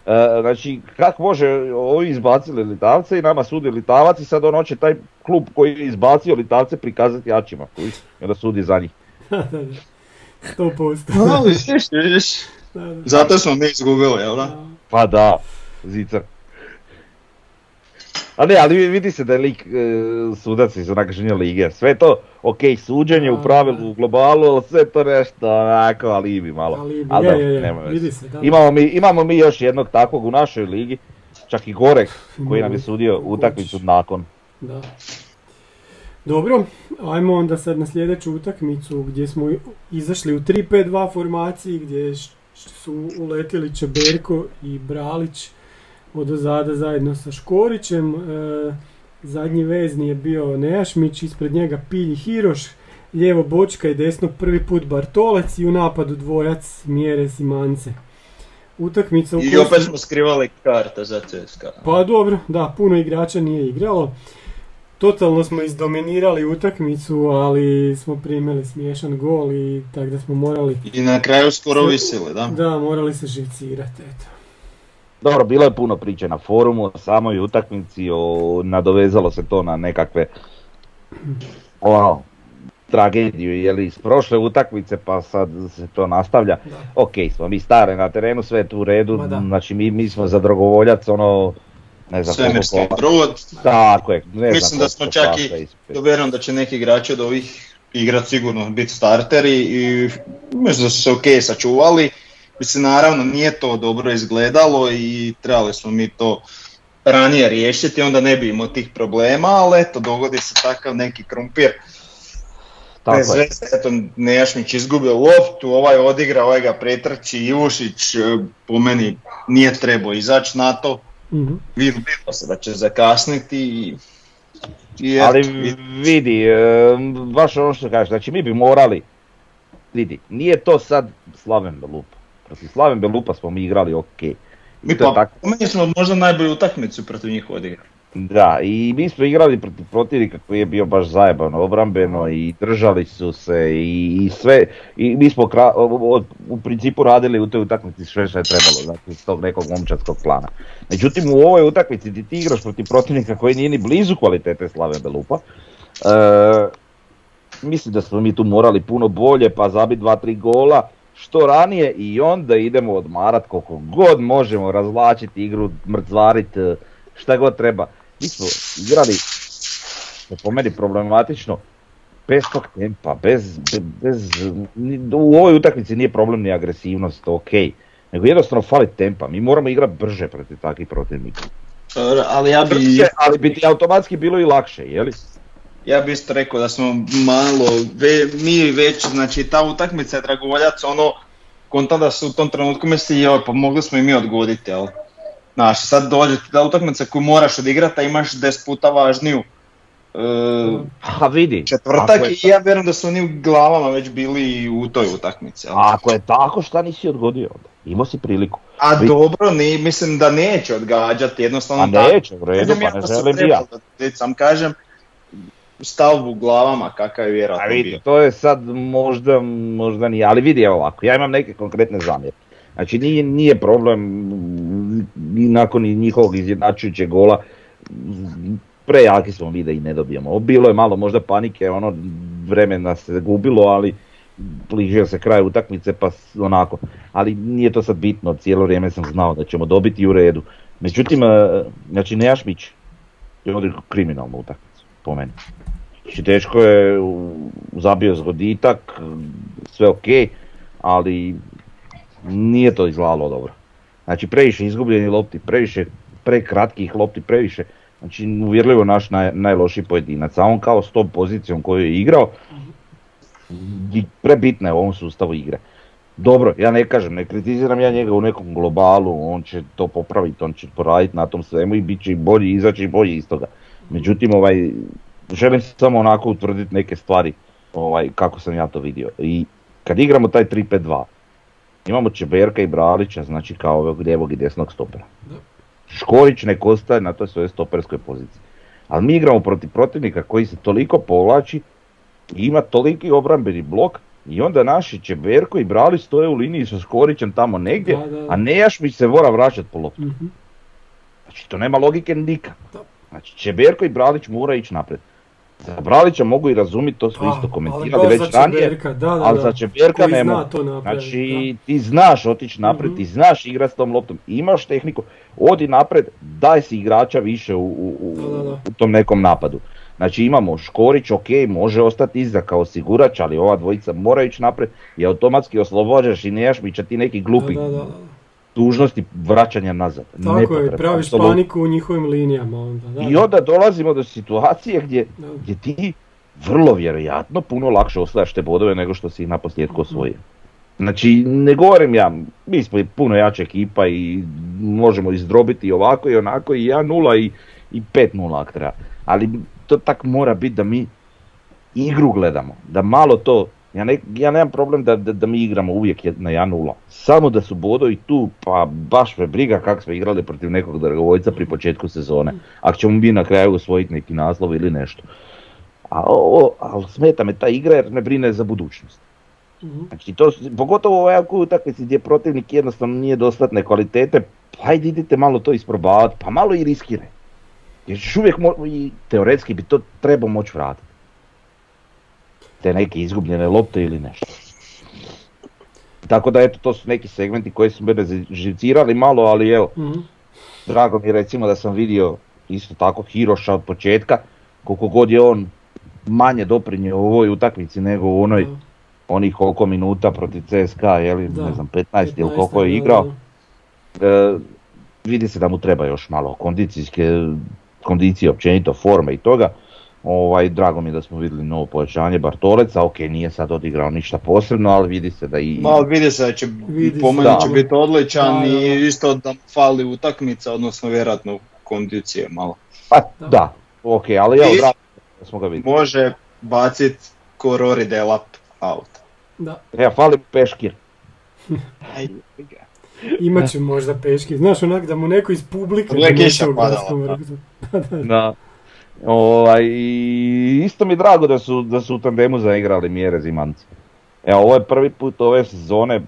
E, znači, kako može ovi izbacili Litavce i nama sudi Litavac i sad on hoće taj klub koji je izbacio Litavce prikazati jačima, i onda sudi za njih. *laughs* Sto posto. Zato smo mi izgubili, jel da? Pa da, zicar. A ne, ali vidi se da je lik e, sudac iz onakašnje lige. Sve to, ok, suđenje u Da, pravilu da. u globalu, ali sve to nešto onako alibi malo. Alibi, Ali je, dobro, je, je, nema vidi se, da. Imamo mi, imamo mi još jednog takvog u našoj ligi, čak i Gorek koji nam je sudio utakmicu nakon. Da. Dobro, ajmo onda sad na sljedeću utakmicu gdje smo izašli u 3-5-2 formaciji gdje su uletili Čeberko i Bralić od ozada zajedno sa Škorićem. E, zadnji vezni je bio Nejašmić, ispred njega Pilji Hiroš, lijevo Bočka i desno prvi put Bartolec i u napadu dvojac Mjeres i Mance. Utakmica u I opet smo skrivali karta za CSKA. pa dobro, da, puno igrača nije igralo. Totalno smo izdominirali utakmicu, ali smo primili smiješan gol i tako da smo morali, I na kraju skoro visili, da? da, morali se živcirati, eto. Dobro, bilo je puno priče na forumu o samoj utakmici, o, nadovezalo se to na nekakve ono, tragediju jeli, iz prošle utakmice pa sad se to nastavlja. Da. Ok, smo mi stare na terenu, sve je tu u redu, znači mi, mi smo za dragovoljac, ono, ne znam Svemirski brod. Tako je, ne Mislim znam da smo čak i, vjerujem da će neki igrači od ovih igrat sigurno biti starteri i mislim da su se ok sačuvali. Mislim, naravno nije to dobro izgledalo i trebali smo mi to ranije riješiti, onda ne bi imao tih problema, ali eto, dogodi se takav neki krumpir. Tako Bez veze, eto, Nejašmić izgubio loptu, ovaj odigra, ovaj ga pretrči, Ivušić e, po meni nije trebao izaći na to. Mhm. Vidilo se da će zakasniti i... i Ali vidi, e, baš ono što kažeš, znači mi bi morali, vidi, nije to sad Slaven Belupa. Protiv Slaven Belupa smo mi igrali ok. Mi pa, tako. po meni smo možda najbolju utakmicu protiv njih odigrali. Da, i mi smo igrali protiv protivnika koji je bio baš zajebano obrambeno i držali su se i, i sve, i mi smo kra- u principu radili u toj utakmici sve što je trebalo, znači iz tog nekog momčadskog plana. Međutim u ovoj utakmici gdje ti igraš protiv protivnika koji nije ni blizu kvalitete Slave Belupa, e, mislim da smo mi tu morali puno bolje pa zabiti dva, tri gola što ranije i onda idemo odmarat koliko god možemo, razvlačiti igru, mrcvarit, e, šta god treba. Mi smo igrali, po meni problematično, bez tog tempa, bez, be- bez, u ovoj utakmici nije problem ni agresivnost, ok, nego jednostavno fali tempa, mi moramo igrati brže protiv takvih protivnika. Ali ja bi, Brže, ali bi ti automatski bilo i lakše, jeli? Ja bi isto rekao da smo malo, ve, mi već, znači ta utakmica je Dragovoljac, ono, konta da su u tom trenutku misli, joj, pa mogli smo i mi odgoditi, ali Znaš, sad dođe ta utakmica koju moraš odigrati, a imaš 10 puta važniju e, Ha vidi, četvrtak i ja vjerujem da su oni u glavama već bili u toj utakmici. ali- ako je tako, šta nisi odgodio onda? Imao si priliku. A Vi- dobro, ni, mislim da neće odgađati, jednostavno A neće, u redu, pa ne želim ja. sam kažem, stav u glavama kakav je A vjerojatno vidi, bio. to je sad možda, možda nije, ali vidi evo ovako, ja imam neke konkretne zamjerke. Znači nije, nije problem mm, ni nakon njihovog izjednačujućeg gola, prejaki smo mi da i ne dobijemo. Bilo je malo možda panike, ono vremena se gubilo, ali bližio se kraj utakmice pa onako. Ali nije to sad bitno, cijelo vrijeme sam znao da ćemo dobiti u redu. Međutim, e, znači Nejašmić je odigrao kriminalnu utakmicu, po meni. Znači teško je zabio zgoditak, sve ok, ali nije to izgledalo dobro. Znači previše izgubljenih lopti, previše prekratkih lopti, previše, znači uvjerljivo naš naj, najlošiji pojedinac, a on kao s tom pozicijom koju je igrao, prebitna je u ovom sustavu igre. Dobro, ja ne kažem, ne kritiziram ja njega u nekom globalu, on će to popraviti, on će poraditi na tom svemu i bit će bolji, izaći bolji iz toga. Međutim, ovaj, želim samo onako utvrditi neke stvari ovaj, kako sam ja to vidio. I kad igramo taj 3-5-2, imamo Čeberka i Bralića, znači kao ovog lijevog i desnog stopera. Škorić nek ostaje na toj svojoj stoperskoj poziciji. Ali mi igramo protiv protivnika koji se toliko povlači i ima toliki obrambeni blok I onda naši Čeberko i Brali stoje u liniji sa Škorićem tamo negdje, Da, da, da. a Nejašmić se mora vraćati po loptu. Mhm. Znači to nema logike nikako. Znači Čeberko i Bralić mora ići naprijed. Za Bralića mogu i razumjeti, to smo Pa, isto ali komentirali već ranije, ali za Čeberka ne mogu. Znači ti znaš otići naprijed, Mhm. ti znaš igrati s tom loptom, imaš tehniku, odi naprijed, daj si igrača više u, u, u- tom nekom napadu. Znači imamo Škorić, ok, može ostati iza kao osigurač, ali ova dvojica mora ići naprijed i automatski oslobođaš i Nejašmića ti neki glupi da, da, da. Dužnosti vraćanja nazad. Tako je, Nepotrebno, praviš apsolutno. paniku u njihovim linijama onda. Da, I onda dolazimo do situacije gdje, da. gdje ti vrlo vjerojatno puno lakše osvajaš te bodove nego što si ih na posljedku osvojio. Znači, ne govorim ja, mi smo i puno jača ekipa i možemo izdrobiti i ovako i onako i 1-0 i, i 5-0 ako treba. Ali to tak mora biti da mi igru gledamo, da malo to, ja, ne, ja nemam problem da, da, da mi igramo uvijek na 1-0, samo da su bodovi tu, pa baš me briga kako smo igrali protiv nekog dragovoljca pri početku sezone, ako ćemo mi na kraju osvojiti neki naslov ili nešto. A ovo, ali smeta me ta igra jer ne brine za budućnost. Mhm. Znači to, pogotovo u ovakvoj utakmici gdje protivnik jednostavno nije dostatne kvalitete, pa ajde idite malo to isprobavati, pa malo i riskiraj. Jer uvijek, mo- i teoretski bi to trebao moći vratiti. Te neke izgubljene lopte ili nešto. Tako da eto, to su neki segmenti koji su mene živcirali malo, ali evo, Mhm. drago mi je recimo da sam vidio isto tako Hiroša od početka, koliko god je on manje doprinio u ovoj utakmici nego u onoj Da. onih koliko minuta protiv CSKA, je li, Da. ne znam, 15 ili 15, koliko je igrao, e, vidi se da mu treba još malo kondicijske, kondicije općenito, forme i toga. Ovaj, drago mi je da smo vidjeli novo pojačanje Bartoleca, ok, nije sad odigrao ništa posebno, ali vidi se da i... Malo vidi se da će, po meni da. će biti odličan Da, i isto da fali utakmica, odnosno vjerojatno kondicije malo. Pa, Da. da, ok, ali drago je da smo ga vidjeli. Može bacit ko Rory Delap out. Da. Ja, fali Peškir. *laughs* Aj, Imat će možda peške. Znaš onak da mu neko iz publike Gle, kiša padala, da. *laughs* Ovaj, i isto mi je drago da su, da su u tandemu zaigrali mjere zimanci. Evo, ovo je prvi put ove sezone,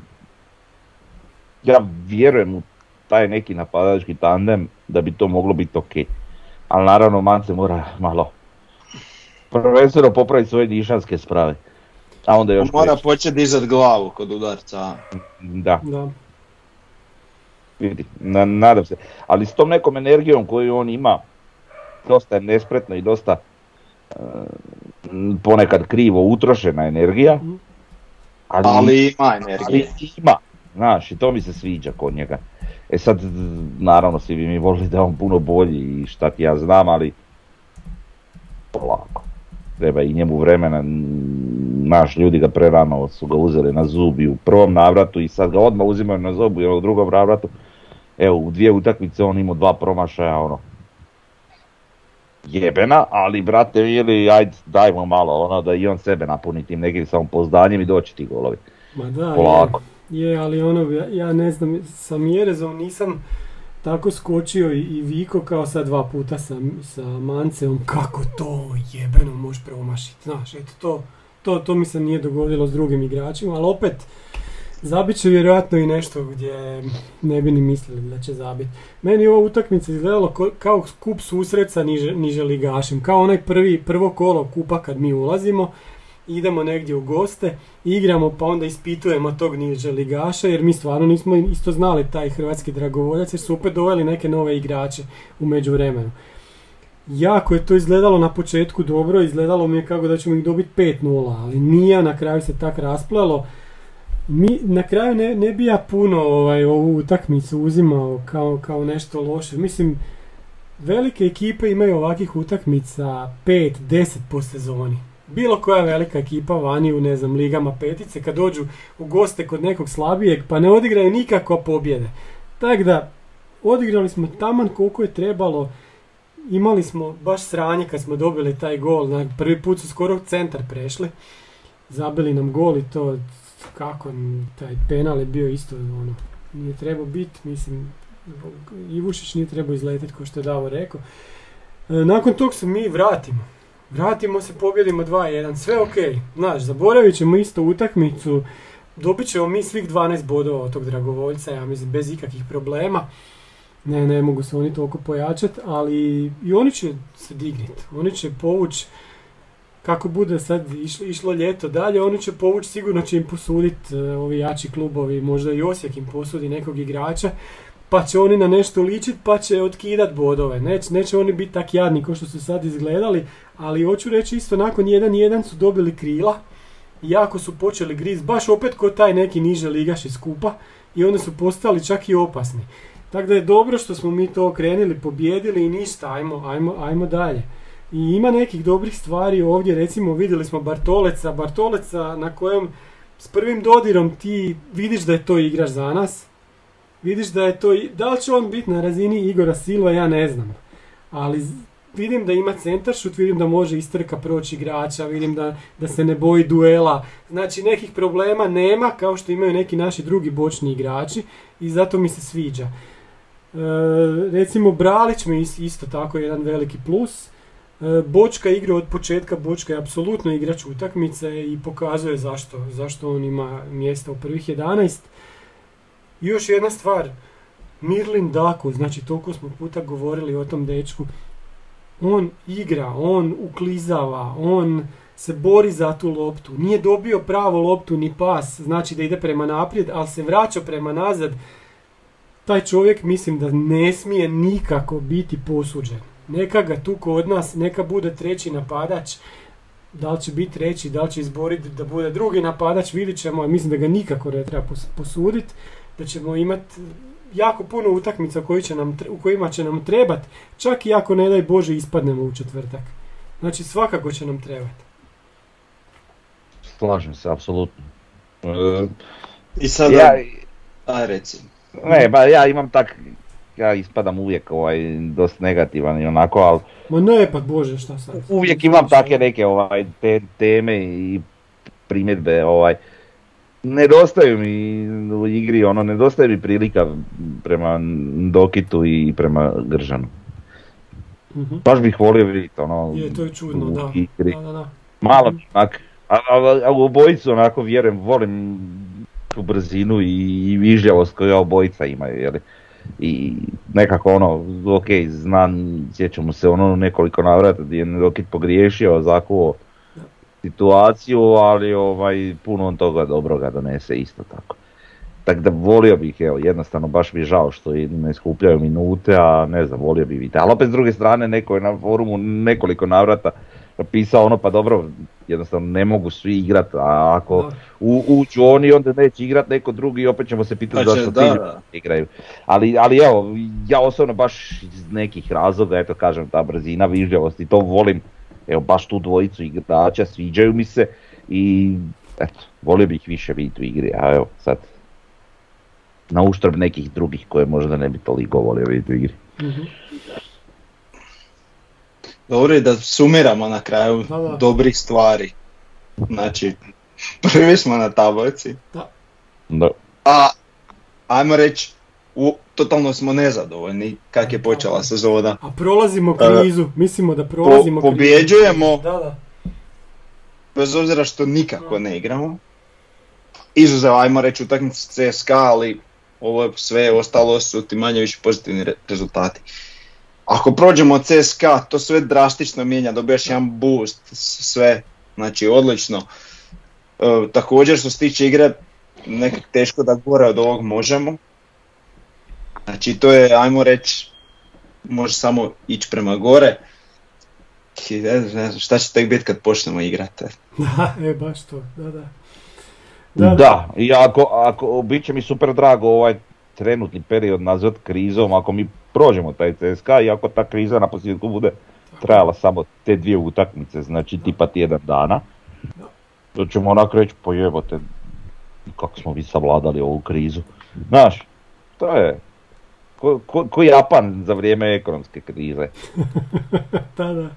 ja vjerujem u taj neki napadački tandem da bi to moglo biti ok. Ali naravno Mance mora malo prvenstveno popraviti svoje dišanske sprave. A onda još Mora preći. početi dizat glavu kod udarca. Da, Da. vidi, na, nadam se. Ali s tom nekom energijom koju on ima, dosta je nespretno i dosta e, ponekad krivo utrošena energija. Ali, Ali ima ali energije. ima, znaš, i to mi se sviđa kod njega. E sad, naravno, svi bi mi volili da je on puno bolji i šta ti ja znam, ali polako. Treba i njemu vremena, naš ljudi ga prerano su ga uzeli na zub i u prvom navratu i sad ga odmah uzimaju na zub i u drugom navratu. Evo, u dvije utakmice on imao dva promašaja, ono, jebena, ali brate ili ajde dajmo malo ono da i on sebe napuni tim nekim samopouzdanjem i doći ti golovi. Ma da, Polako. je, je, ali ono, ja, ja ne znam, sa Mjerezom nisam tako skočio i, i viko kao sad dva puta sa, sa Manceom, kako to jebeno možeš promašiti, znaš, eto to, to, to mi se nije dogodilo s drugim igračima, ali opet, zabit će vjerojatno i nešto gdje ne bi ni mislili da će zabiti. Meni ova utakmica izgledalo kao kup susret sa niže, niže ligašem, kao onaj prvi, prvo kolo kupa kad mi ulazimo, idemo negdje u goste, igramo pa onda ispitujemo tog niže ligaša jer mi stvarno nismo isto znali taj hrvatski dragovoljac jer su opet doveli neke nove igrače u međuvremenu. Jako je to izgledalo na početku dobro, izgledalo mi je kako da ćemo ih dobiti 5-0, ali nije, na kraju se tak rasplelo. Mi, na kraju ne, ne bi ja puno ovaj, ovu utakmicu uzimao kao, kao nešto loše. Mislim, velike ekipe imaju ovakvih utakmica 5-10 po sezoni. Bilo koja velika ekipa vani u ne znam ligama petice kad dođu u goste kod nekog slabijeg pa ne odigraju nikako pobjede. Tako da odigrali smo taman koliko je trebalo. Imali smo baš sranje kad smo dobili taj gol. Na prvi put su skoro centar prešli. Zabili nam gol i to kako taj penal je bio isto ono nije trebao biti, mislim Ivušić nije trebao izletiti kao što je Davo rekao. E, nakon tog se mi vratimo. vratimo se, pobjedimo 2-1, sve ok. Znaš, zaboravit ćemo isto utakmicu, dobit ćemo mi svih 12 bodova od tog dragovoljca, ja mislim, bez ikakvih problema. Ne, ne mogu se oni toliko pojačati, ali i oni će se digniti. Oni će povući, kako bude sad išlo, išlo ljeto dalje, oni će povući, sigurno će im posuditi ovi jači klubovi, možda i Osijek im posudi nekog igrača, pa će oni na nešto ličiti, pa će otkidat bodove. Neće, neće oni biti tak jadni kao što su sad izgledali, ali hoću reći isto, nakon 1-1 su dobili krila, jako su počeli griz, baš opet ko taj neki niže ligaš iz skupa, i onda su postali čak i opasni. Tako da je dobro što smo mi to okrenuli, pobjedili i ništa, ajmo, ajmo, ajmo dalje. I ima nekih dobrih stvari ovdje, recimo vidjeli smo Bartoleca, Bartoleca na kojem s prvim dodirom ti vidiš da je to igrač za nas, vidiš da je to, da li će on biti na razini Igora Silva, ja ne znam. Ali vidim da ima centaršut, vidim da može istrka proći igrača, vidim da, da se ne boji duela. Znači nekih problema nema kao što imaju neki naši drugi bočni igrači i zato mi se sviđa. E, recimo Bralić mi isto tako jedan veliki plus. E, Bočka igra od početka, Bočka je apsolutno igrač utakmice i pokazuje zašto, zašto on ima mjesta u prvih 11. I još jedna stvar, Mirlin Daku, znači toliko smo puta govorili o tom dečku, on igra, on uklizava, on se bori za tu loptu. Nije dobio pravo loptu ni pas, znači da ide prema naprijed, ali se vraća prema nazad. Taj čovjek mislim da ne smije nikako biti posuđen. Neka ga tu kod nas, neka bude treći napadač. Da li će biti treći, da li će izboriti da bude drugi napadač, vidit ćemo. Mislim da ga nikako ne treba posuditi. Da ćemo imati jako puno utakmica koji će nam, u kojima će nam trebati, čak i ako ne daj Bože ispadnemo u četvrtak. Znači svakako će nam trebati. Slažem se, apsolutno. E, I sada, ja, aj reci. Ne, ba ja imam tak, ja ispadam uvijek ovaj, dosta negativan i onako, ali... Ma ne, pa Bože, šta sad? Uvijek imam takve neke ovaj, te, teme i primjedbe, ovaj, nedostaju mi u igri, ono, nedostaje mi prilika prema Dokitu i prema Gržanu. Mhm. Baš bih volio vidjeti ono Je, to je čudno, da. igri. Da, da, da. Malo mi onak, a, a, a u obojicu onako vjerujem, volim tu brzinu i, i vižljavost koju obojica imaju, jeli. I nekako ono, ok, znam, sjećamo se ono nekoliko navrata gdje je Dokit pogriješio, zakuo situaciju, ali ovaj, puno on toga dobroga donese isto tako. Tako da volio bih, evo, jednostavno baš mi žao što ne skupljaju minute, a ne znam, volio bih vidjeti. Ali opet s druge strane, neko je na forumu nekoliko navrata napisao ono, pa dobro, jednostavno ne mogu svi igrat, a ako u, uđu oni, onda neće igrat neko drugi i opet ćemo se pitati Pa zašto da, ti da. igraju. Ali, ali evo, ja osobno baš iz nekih razloga, eto kažem, ta brzina, vižljavost i to volim, evo baš tu dvojicu igrača, sviđaju mi se i eto, volio bih više vidjeti u igri, a evo sad na uštrb nekih drugih koje možda ne bi toliko volio vidjeti u igri. Mhm. Dobro je da sumiramo na kraju Da, da. dobrih stvari. Znači, *laughs* prvi smo na tablici, Da. a ajmo reći, u, totalno smo nezadovoljni kak je počela sezona. A prolazimo E, krizu, mislimo da prolazimo Po, krizu. pobjeđujemo, Da, da. bez obzira što nikako ne igramo. Izuzev, ajmo reći, utakmicu CSKA, ali ovo je sve ostalo su ti manje više pozitivni re- rezultati. Ako prođemo od CSKA, to sve drastično mijenja, dobijaš jedan boost, sve, znači odlično. E, također što se tiče igre, nekak teško da gore od ovog možemo. Znači to je, ajmo reći, može samo ići prema gore. I ne znam, šta će tek biti kad počnemo igrati. Da, *laughs* e, baš to, da, da. Da, i ako, ako, bit će mi super drago ovaj trenutni period nazvat krizom, ako mi prođemo taj CSKA i ako ta kriza na posljedku bude trajala samo te dvije utakmice, znači tipa tjedan dana, to ćemo onako reći pojebote, kako smo vi savladali ovu krizu. Znaš, to je ko, ko, ko Japan za vrijeme ekonomske krize. *laughs* Da, da.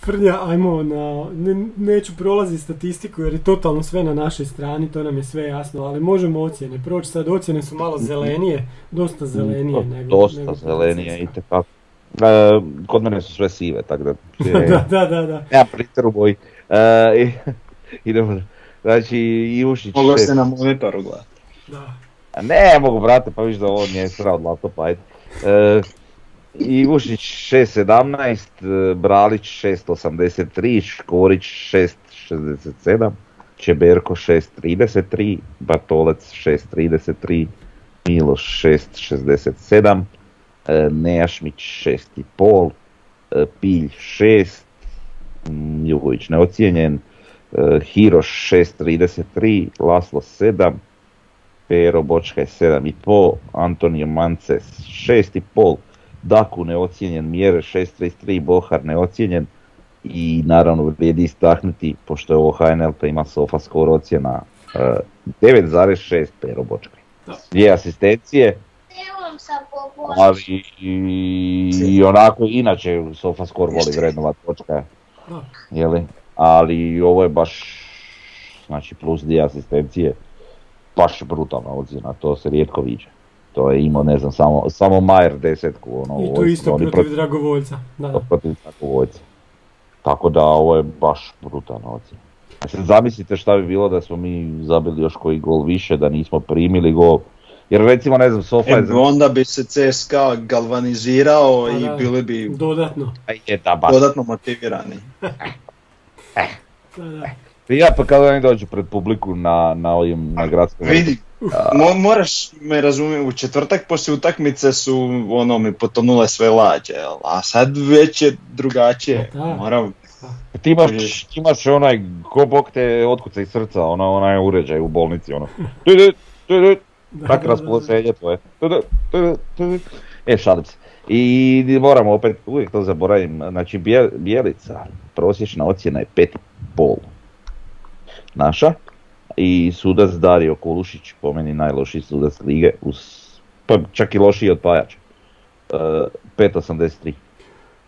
Frnja, ajmo na, ne, neću prolaziti statistiku jer je totalno sve na našoj strani, to nam je sve jasno, ali možemo ocjene proći, sad ocjene su malo zelenije, dosta zelenije nego... Dosta nego zelenije i. E, kod mene su sve sive, tako da... *laughs* da, da, da, da. Ja printer u boji. E, i- *laughs* idemo, znači Ivušić šest- se na monitoru gledati. da. Ne, mogu brate, pa viš da ovo nije sra od laptopa, ajde. E, Ivušić 6.17, e, Bralić 6.83, Škorić 6.67, Čeberko 6.33, Bartolec 6.33, Miloš 6.67, e, Nejašmić 6.5, e, Pilj 6, mm, Jugović neocijenjen, Hiroš 6.33, Laslo 7, Pero Bočka je 7,5, Antonio Mance 6,5, Daku neocijenjen, Mjere 6,33, Bohar neocijenjen i naravno vrijedi istaknuti, pošto je ovo HNL pa ima sofa skoro ocjena e, 9,6 Pero Bočka. Dvije asistencije, ali i, i onako inače sofa skor voli vrednovat Bočka. Da. Jeli? Ali ovo je baš, znači plus dvije asistencije, baš brutalna ocjena, to se rijetko viđe. To je imao, ne znam, samo, samo Majer desetku, ono, I ovo- to isto oni protiv Dragovoljca. Da, da. protiv Dragovoljca. Tako da ovo je baš brutalna ocjena. A sad zamislite šta bi bilo da smo mi zabili još koji gol više, da nismo primili gol. Jer recimo, ne znam, Sofa E, je... onda bi se CSKA galvanizirao Pa i da. bili bi Dodatno. Je, da, baš. dodatno motivirani. *laughs* Da, da. Ja pa kada oni dođu pred publiku na, na ovim na gradskom... Vidi, mo- moraš me razumjeti, u četvrtak poslije utakmice su ono mi potonule sve lađe, jel? a sad već je drugačije. Pa. Moram, Ti imaš, ti imaš onaj, ko bog te otkuca iz srca, ono, onaj uređaj u bolnici, ono. Tak raspoloženje tvoje. E, šalim se. I moramo opet, uvijek to zaboravim, znači Bijelica, prosječna ocjena je 5,5 naša. I sudac Dario Kulušić, po meni najlošiji sudac lige, uz, pa čak i lošiji od Pajača. E, 5,83.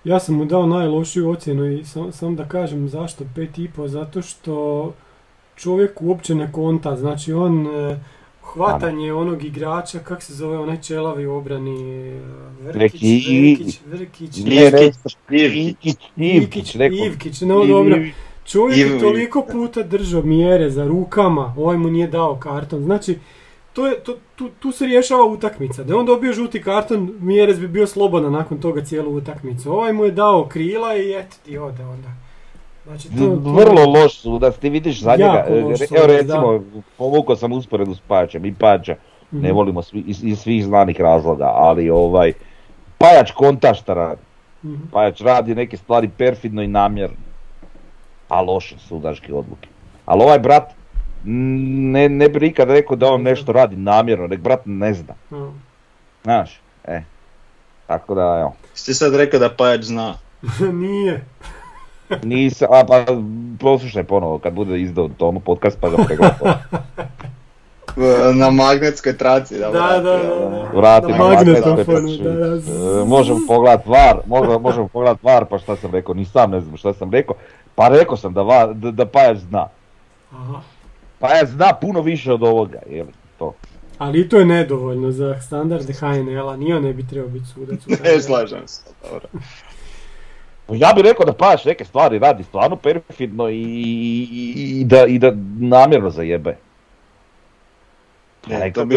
Ja sam mu dao najlošiju ocjenu i sam, sam da kažem zašto 5,5, zato što čovjek uopće ne konta, znači on e, hvatanje onog igrača, kak se zove onaj čelavi u obrani, e, Vrkić, Neki- Vrkić, Vrkić, Nije Ivkić, rekao- Ivkić. Ivkić, Ivkić, rekao. Ivkić, no dobro. Čovjek je toliko puta držao mjere za rukama, ovaj mu nije dao karton. Znači, to je, to, tu, tu se rješava utakmica. Da je on dobio žuti karton, Mjerez bi bio slobodan nakon toga cijelu utakmicu. Ovaj mu je dao krila i eto ti ode onda. Znači, to, to- Vrlo loš sudac, ti vidiš za njega, evo recimo, povukao sam usporedu s Pajačem i Pajača Mhm. ne volimo svi, iz, iz svih znanih razloga, ali ovaj, Pajač konta šta radi, Mhm. Pajač radi neke stvari perfidno i namjerno, a loše sudačke odluke. Ali ovaj brat, ne, ne bi nikad rekao da on nešto radi namjerno, nek brat ne zna, No. znaš, e. Tako da, evo, Si sad rekao da Pajač zna. *laughs* nije. nisam, a pa poslušaj ponovo kad bude izdao tomu podcast pa ga pregledaj. *laughs* Na magnetskoj traci, da Da, da, da, da. Vrati Na na da, da. E, možemo pogledat var, možemo, možemo pogledat var, pa šta sam rekao, ni sam ne znam šta sam rekao. Pa rekao sam da, va, da, da Pajač zna. Aha. Pajač zna puno više od ovoga, je li to? Ali i to je nedovoljno za standarde HNL-a, ni on ne bi trebao biti sudac. u Ne slažem se, dobro. Ja bih rekao da Pajač neke stvari radi stvarno perfidno i, i, i da, i da namjerno zajebe. Ne, to bi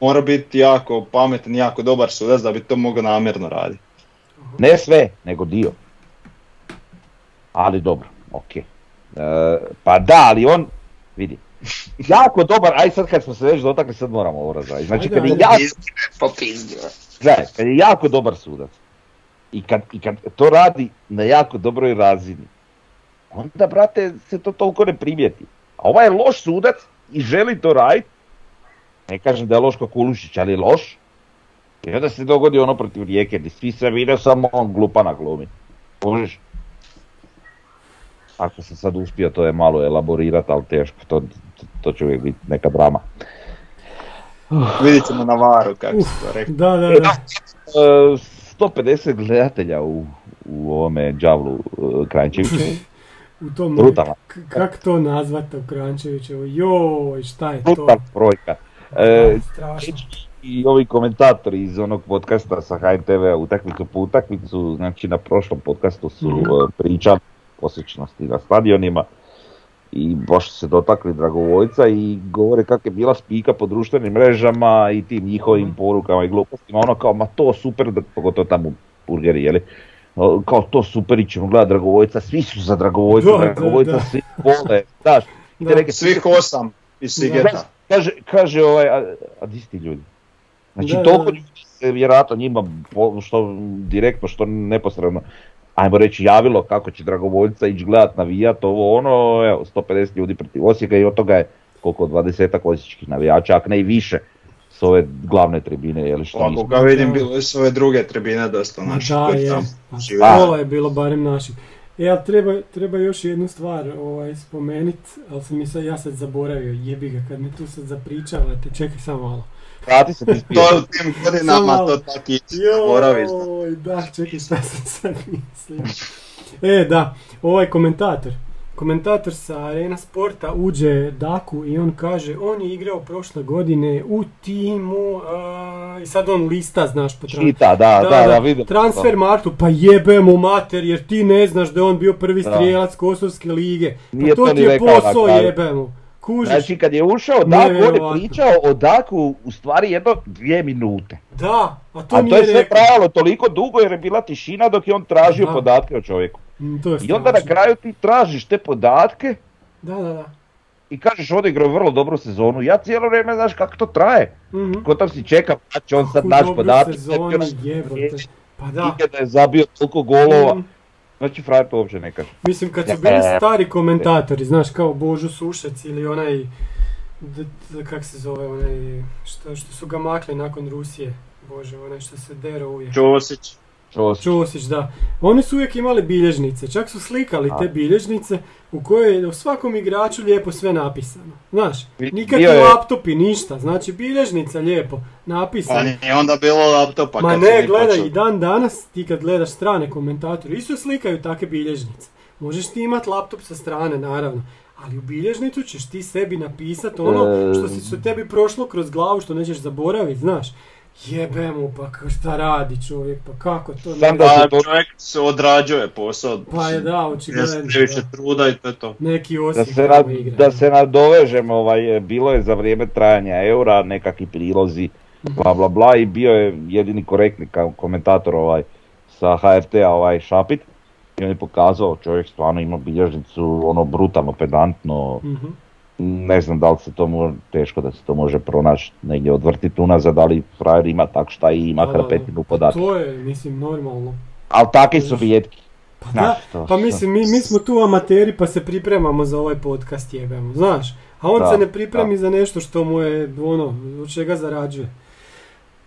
mora biti jako pametan, jako dobar sudac da bi to mogao namjerno raditi. Ne sve, nego dio. Ali dobro, ok. E, pa da, ali on, vidi, *laughs* jako dobar, aj sad kad smo se već dotakli, sad moramo ovo razraditi. Znači kad je jako, gledaj, kad je jako dobar sudac i kad, i kad to radi na jako dobroj razini, onda, brate, se to toliko ne primijeti. A ovaj je loš sudac i želi to raditi. Ne kažem da je loš kao Kulušić, ali je loš. I onda se dogodi ono protiv Rijeke, gdje svi se vide, samo on glupa na glumi. Kužiš? Ako sam sad uspio, to je malo elaborirati, ali teško, to, to, to će uvijek biti neka drama. Vidit ćemo na varu kako se to rekao. Da, da, da. E, 150 gledatelja u, u ovome Đavlu e, Kranjčeviću. *laughs* U tom Brutalno. K- kak to nazvat u Krančevićevo? Joj, šta je to? Brutalna brojka. E, Strašno. i ovi komentatori iz onog podcasta sa HNTV utakmicu po utakmicu, znači na prošlom podcastu su e, pričali o posjećnosti na stadionima i baš su se dotakli dragovoljca i govore kak je bila spika po društvenim mrežama i tim njihovim Mhm. porukama i glupostima, ono kao ma to super, da- pogotovo tamo burgeri, jeli, kao to super i ćemo gledati dragovoljca, svi su za dragovoljca, Da, da, dragovoljca da. svi vole, znaš, *laughs* i te Da. neke Svih osam iz Sigeta. Kaže, kaže ovaj, a, a di ti ljudi? Znači Da, toliko da. ljudi se vjerojatno njima, po- što direktno, što neposredno, ajmo reći javilo kako će dragovoljca ići gledat, navijat, ovo ono, evo, 150 ljudi protiv Osijeka i od toga je koliko, 20 osječkih navijača, ako ne i više, s ove glavne tribine, jel što Ovako nismo. ga vidim, bile su ove druge tribine dosta Ma naši. da, je. tamo Pa. Pola je bilo barem naših. E, ali treba, treba još jednu stvar ovaj, spomenit, ali sam mi sad, ja sad zaboravio, jebi ga, kad mi tu sad zapričavate, čekaj samo malo. Vrati se ti spio. To u tim godinama Samo to tako. Joj, da, čekaj, šta sam sad mislio. E, da, ovaj komentator, komentator sa Arena Sporta uđe Daku i on kaže, on je igrao prošle godine u timu, a, i sad on lista, znaš, po tran- Čita, da, da, da, vidim. Transfer Martu, pa jebe mu mater, jer ti ne znaš da je on bio prvi Da. strijelac Kosovske lige. Pa Nije to to ti je posao kraju. Kužiš? Znači kad je ušao Daku, on je pričao o Daku u stvari jedno dvije minute. Da, a to A to je sve rekao. trajalo toliko dugo jer je bila tišina dok je on tražio Da. podatke o čovjeku. Mm, To je I onda na kraju ti tražiš te podatke Da, da, da. i kažeš odigrao vrlo dobru sezonu. Ja cijelo vrijeme znaš kako to traje. Mhm. Ko tam si čekam kad će on sad sezonu, jebote. Pa da. Nije da je zabio toliko golova. Mm. Znači frajer to uopće ne kaže. Mislim, kad su bili e. stari komentatori, znaš, kao Božo Sušec ili onaj, d- d- kak se zove, onaj, što, što su ga makli nakon Rusije, Bože, onaj što se dero uvijek. Ćosić. Čos. Čosić, da. Oni su uvijek imali bilježnice, čak su slikali te bilježnice u kojoj je u svakom igraču lijepo sve napisano. Znaš, nikakvi je- laptopi, ništa, znači bilježnica lijepo napisano. Pa nije onda bilo laptopa Ma kad ne, gledaj, počeli. i dan danas ti kad gledaš strane komentatore, isto slikaju takve bilježnice. Možeš ti imat laptop sa strane, naravno, ali u bilježnicu ćeš ti sebi napisat ono što su tebi prošlo kroz glavu, što nećeš zaboraviti, znaš. Jebe mu, pa šta radi čovjek, pa kako to ne... Sam da Pa se čovjek se odrađuje posao. Pa je da, očigledno. previše da. truda i to je to. Neki Da se, nad, da se nadovežemo, ovaj, bilo je za vrijeme trajanja eura nekakvi prilozi, bla bla bla i bio je jedini korektni komentator ovaj, sa HRT-a ovaj Šapit i on je pokazao čovjek stvarno ima bilježnicu ono brutalno pedantno, Mhm. Ne znam da li se to može, teško da se to može pronaći negdje odvrtiti unazad, ali frajer ima tak šta i ima hrpetinu podataka. To je, mislim, normalno. Ali takvi su rijetki. Pa Znaš, da, to- pa mislim, mi, mi smo tu amateri pa se pripremamo za ovaj podcast jebemo, znaš. A on Da, se ne pripremi za nešto što mu je, ono, od čega zarađuje.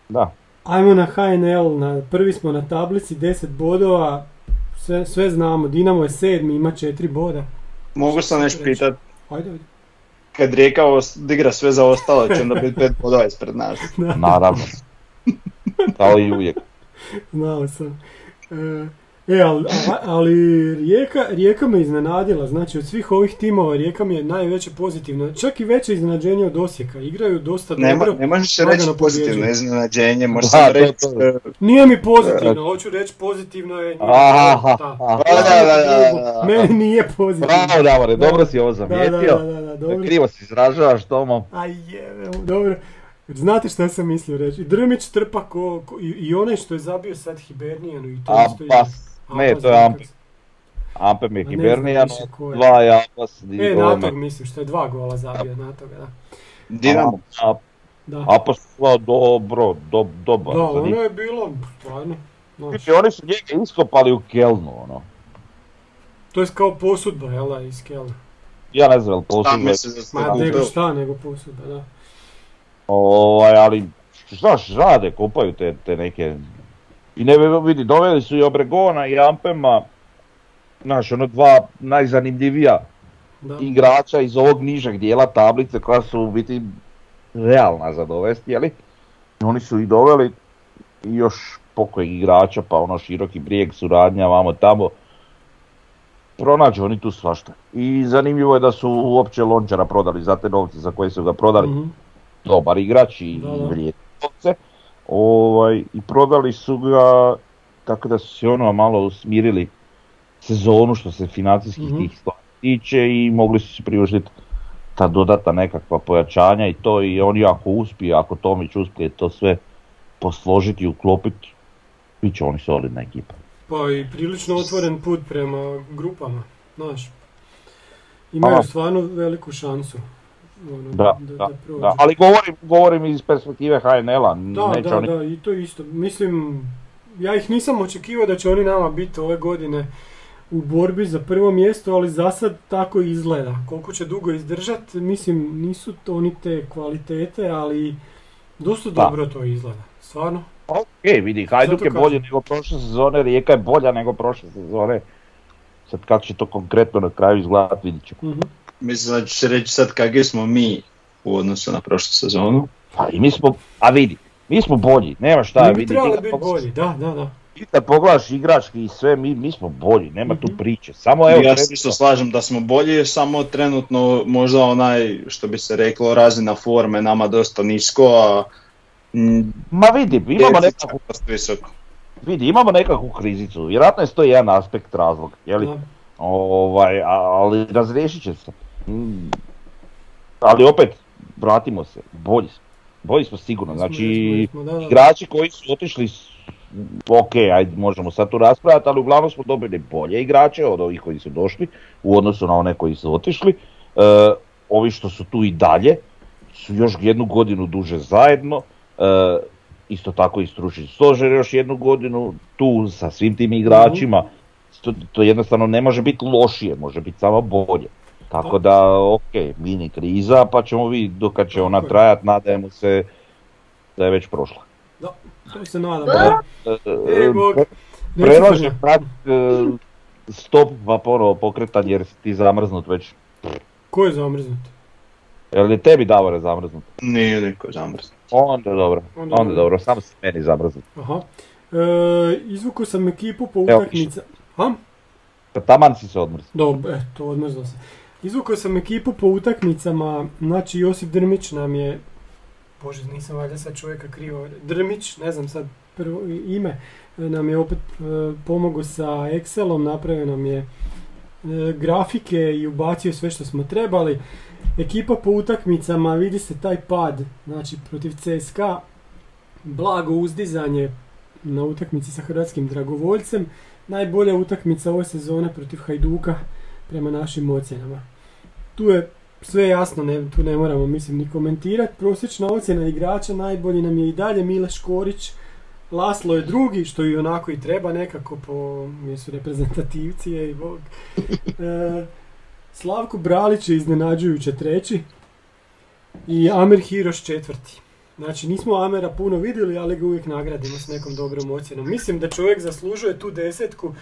Da. Ajmo na HNL, na, prvi smo na tablici, 10 bodova, sve, sve znamo, Dinamo je sedmi, ima 4 boda. Mogu sam nešto pitat, Ajde, ajde. Kad Rijeka odigra sve za ostalo, će onda biti pet bodova ispred nas. Naravno. *laughs* Kao i uvijek. Znao sam. E, E, ali, a- ali Rijeka, Rijeka me iznenadila, znači od svih ovih timova Rijeka mi je najveće pozitivno, čak i veće iznenađenje od Osijeka, igraju dosta Nema, dobro. ne možeš reći pozitivno iznenađenje, možeš samo to- reći to- e, Nije mi pozitivno, hoću reći pozitivno je... Meni nije pozitivno. Bravo Davore, Da. dobro si ovo zamijetio. da, da, da, dobro. Krivo si izražavaš Tomo. Aj jebe, dobro. Znate šta sam mislio reći? Drmić trpa ko, ko- i, i onaj što je zabio sad Hibernijanu i to isto Ampas. je- Ne, to je Amp. Zrakac. Ampe mi ne Hibernijan, dva je Ampas i E. Natog mislim, što je dva gola zabio Natoga, da. Dinamo. A- Da, Ampas je dobro, do, dobar. da ono je bilo, stvarno, Znači, oni su njega iskopali u Kelnu, ono. to je kao posudba, jel da, iz Kelna. Ja ne znam jel Šta Ma, nego šta, nego posudba, da. ovaj, ali znaš, rade, kupaju te, te neke... I ne vidi, doveli su i Obregona i Ampema, znaš, ono dva najzanimljivija da. igrača iz ovog nižeg dijela tablice koja su u biti realna za dovesti, jeli? I Oni su ih doveli i još pokojeg igrača, pa ono široki brijeg, suradnja, vamo tamo. Pronađu oni tu svašta. I zanimljivo je da su uopće Lončara prodali za te novce za koje su ga prodali. Mhm. Dobar igrač i vrijedni novce, ovaj, i prodali su ga tako da su se ono malo usmirili sezonu što se financijskih Mhm. tih stvari tiče i mogli su se priuštiti ta dodatna nekakva pojačanja i to i oni ako uspije, ako Tomić uspije to sve posložiti i uklopiti, bit će oni solidna ekipa. Pa i prilično otvoren put prema grupama, znaš. Imaju stvarno veliku šansu. Ono, Da, da, da, da, ali govorim, govorim iz perspektive HNL-a, Da, da, oni da, i to isto. Mislim, ja ih nisam očekivao da će oni nama biti ove godine u borbi za prvo mjesto, ali za sad tako izgleda. Koliko će dugo izdržat, mislim, nisu to oni te kvalitete, ali dosta Da. dobro to izgleda. Stvarno. Ok, vidi, Hajduk je bolji nego prošle sezone, Rijeka je bolja nego prošle sezone. Sad kako će to konkretno na kraju izgledat, vidit ćemo. Mhm. Mislim da će se reći sad kakvi smo mi u odnosu na prošlu sezonu. Pa i mi smo, a vidi, mi smo bolji, nema šta, Mi vidi, kad biti bolji, da, da, da. ti kad pogledaš igrački i sve, mi, mi smo bolji, nema tu Mhm. priče. Samo evo, ja se isto slažem da smo bolji, samo trenutno možda onaj, što bi se reklo, razina forme nama dosta nisko, a mm, ma vidi, imamo nekakvu, visoko. vidi, imamo nekakvu krizicu, vjerojatno je to jedan aspekt razloga, jeli? da. Ovaj, ali razriješit će se. Mm. Ali opet, vratimo se, bolji smo. Bolji smo sigurno, znači da, da. igrači koji su otišli, ok, ajde možemo sad tu raspravljati, ali uglavnom smo dobili bolje igrače od ovih koji su došli u odnosu na one koji su otišli. E, ovi što su tu i dalje su još jednu godinu duže zajedno, e, isto tako i stručni stožer još jednu godinu tu sa svim tim igračima. To, to jednostavno ne može biti lošije, može biti samo bolje. Tako da, ok, mini kriza, pa ćemo vidjeti dok kad će ona Tako je. trajat, nadajmo se da je već prošla. Da, to se nadam. da. E, E, Bog. pre- Neću Prelaže Frnja. prat, stop pa ponovo pokretanje jer si ti zamrznut već. Ko je zamrznut? Jel je tebi Davore zamrznut? Nije niko zamrznut. Onda dobro, Onda onda, dobro. dobro, samo si meni zamrznut. Aha. E, izvukao sam ekipu po utakmica. Ha? Taman si se odmrznut. Dobro, e, to odmrzlo se. Izvukao sam ekipu po utakmicama, znači Josip Drmić nam je, bože nisam valjda sad čovjeka krivo, Drmić, ne znam sad prvo ime, nam je opet e, pomogao sa Excelom, napravio nam je e, grafike i ubacio sve što smo trebali. Ekipa po utakmicama, vidi se taj pad, znači protiv CSKA, blago uzdizanje na utakmici sa hrvatskim dragovoljcem, najbolja utakmica ove sezone protiv Hajduka prema našim ocjenama. Tu je sve jasno, ne, tu ne moramo mislim ni komentirati. Prosječna ocjena igrača najbolji nam je i dalje Mile Škorić. Laslo je drugi, što i onako i treba nekako po jesu reprezentativci je i bog. *laughs* E, Slavko Bralić je iznenađujuće treći i Amir Hiroš četvrti. Znači nismo Amera puno vidjeli, ali ga uvijek nagradimo s nekom dobrom ocjenom. Mislim da čovjek zaslužuje tu desetku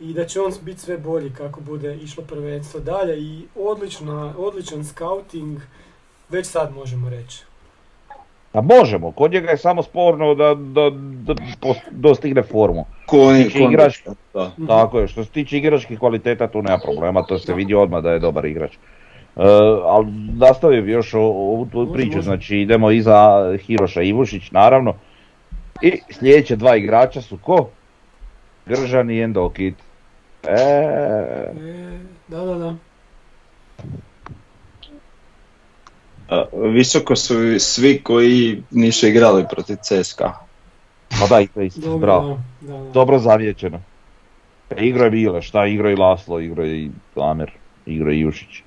i da će on biti sve bolji kako bude išlo prvenstvo dalje i odlična, odličan scouting već sad možemo reći. A možemo, kod njega je samo sporno da, da, da dostigne formu. Ko oni, Znači, ko oni- igrač- Da. Mhm. Tako je, što se tiče igračkih kvaliteta tu nema problema, to se vidi odmah da je dobar igrač. E, ali nastavio bi još ovu tvoju Može, priču, može. znači idemo iza Hiroša Ivušić naravno. I sljedeće dva igrača su ko? Gržan i Endokit. E, E, da, da, da. A, Visoko su svi koji nisu igrali protiv CSKA. pa da, i to isto, Dobro, bravo. da, da, da. Dobro zamijećeno. E, Igro je Bile, šta igro i Laslo, igro je i Amer, igro je Jušić.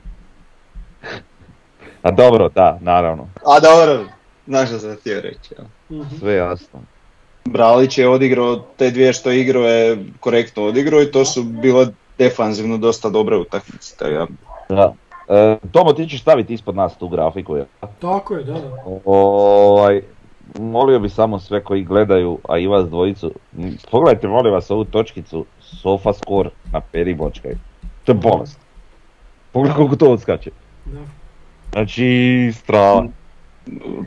A dobro, da, naravno, A dobro, znaš što sam htio reći. ja. Mhm. sve jasno. Bralić je odigrao, te dvije što je igrao je korektno odigrao i to su bile defanzivno dosta dobre utakmice. tako da- Da. E, Tomo, ti ćeš staviti ispod nas tu grafiku, ja? Tako je, da, da. Ovaj, molio bi samo sve koji gledaju, a i vas dvojicu, pogledajte molim vas ovu točkicu Sofa Score na peri bočkaj. To je bolest. Pogledaj koliko to odskače. da. Znači, strava.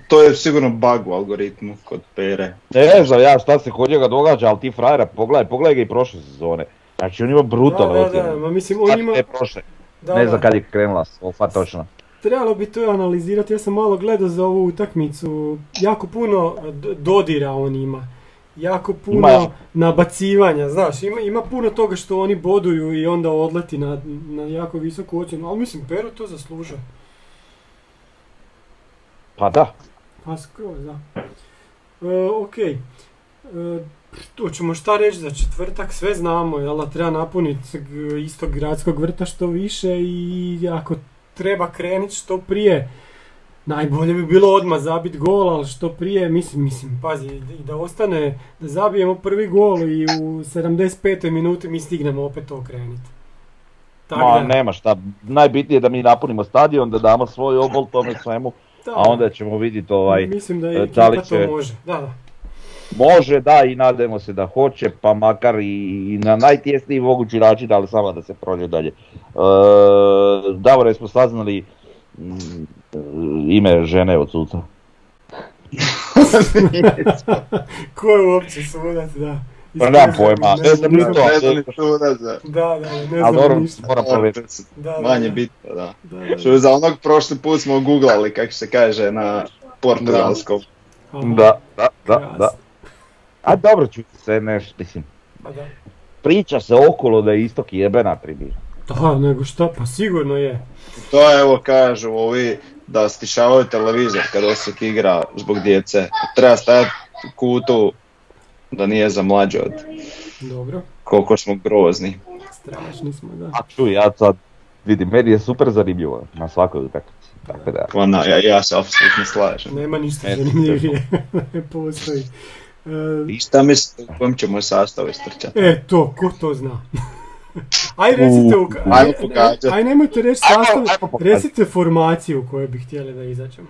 To je sigurno bug u algoritmu kod Pere. Ne znam ja šta se kod njega događa, ali ti frajera, pogledaj, pogledaj ga i prošle sezone. Znači on ima brutalne Da, da, da, ma mislim, on ima... ne prošle, Da, ne znam kad je krenula Sofa točno. trebalo bi to analizirati, ja sam malo gledao za ovu utakmicu, jako puno dodira on ima. Jako puno Ima. nabacivanja, znaš, ima, ima puno toga što oni boduju i onda odleti na, na jako visoku ocjenu, ali mislim, Pero to zaslužuje. Pa da, Pa skroz, da. E, ok. E, tu ćemo šta reći za četvrtak, sve znamo, jel da treba napuniti g- istog gradskog vrta što više i ako treba krenuti što prije, najbolje bi bilo odmah zabiti gol, ali što prije, mislim, mislim, pazi, i da ostane, da zabijemo prvi gol i u 75. minuti mi stignemo opet to krenuti. Tako ma da, nema šta, najbitnije je da mi napunimo stadion, da damo svoj obol tome svemu, da, a onda ćemo vidjeti ovaj, mislim da e, je da to može. Da, da. može da i nadajmo se da hoće, pa makar i, i na najtjesniji mogući način, ali samo da se prođe dalje. E, Davore, smo saznali mm, ime žene od suca. *laughs* *laughs* Ko je uopće sudac, da. Pa nemam pojma, ne znam ni znam- to. Suda za... Da, da, ne Ali znam dobro, ništa. moram Manje bitno, da. Da, da, Što za onog prošli put smo googlali, kako se kaže, na portugalskom. Da, da, da, da. A dobro ću se neš, mislim, priča se okolo da je istok jebena tribina. Da, nego šta, pa sigurno je. To evo kažu ovi da stišavaju televizor kad Osijek igra zbog djece. Treba stajati u kutu da nije za mlađe od Dobro, koliko smo grozni. strašni smo, da. A čuj, ja sad vidim, meni je super zanimljivo na svakoj utakmici. Tako da, Pa na, ja, ja se apsolutno slažem. Nema ništa zanimljivije, *laughs* ne postoji. E, I šta mislite u kojem ćemo sastavu istrčati? E, to, ko to zna? *laughs* Aj recite, u, aj, pogađat. aj nemojte reći sastav, recite formaciju u kojoj bi htjeli da izađemo.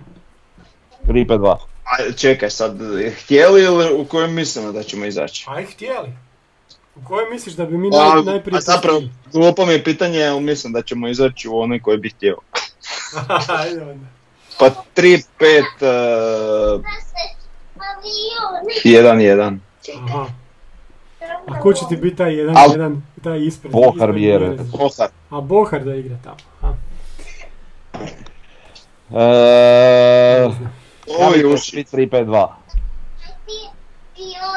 3-5-2. Aj, čekaj sad, htjeli ili u kojem mislimo da ćemo izaći? Aj htjeli. U kojoj misliš da bi mi naj, najprije a zapravo, glupo mi je pitanje, ali mislim da ćemo izaći u onoj koji bi htio. *laughs* Ajde onda. Pa 3, 5, 1, 1. Aha. A ko će ti biti taj jedan, Al- jedan, taj ispred? Bohar vjeruje. Kohar. A Bohar da igra tamo. Aha. Eee, da će uši. biti 3-5-2.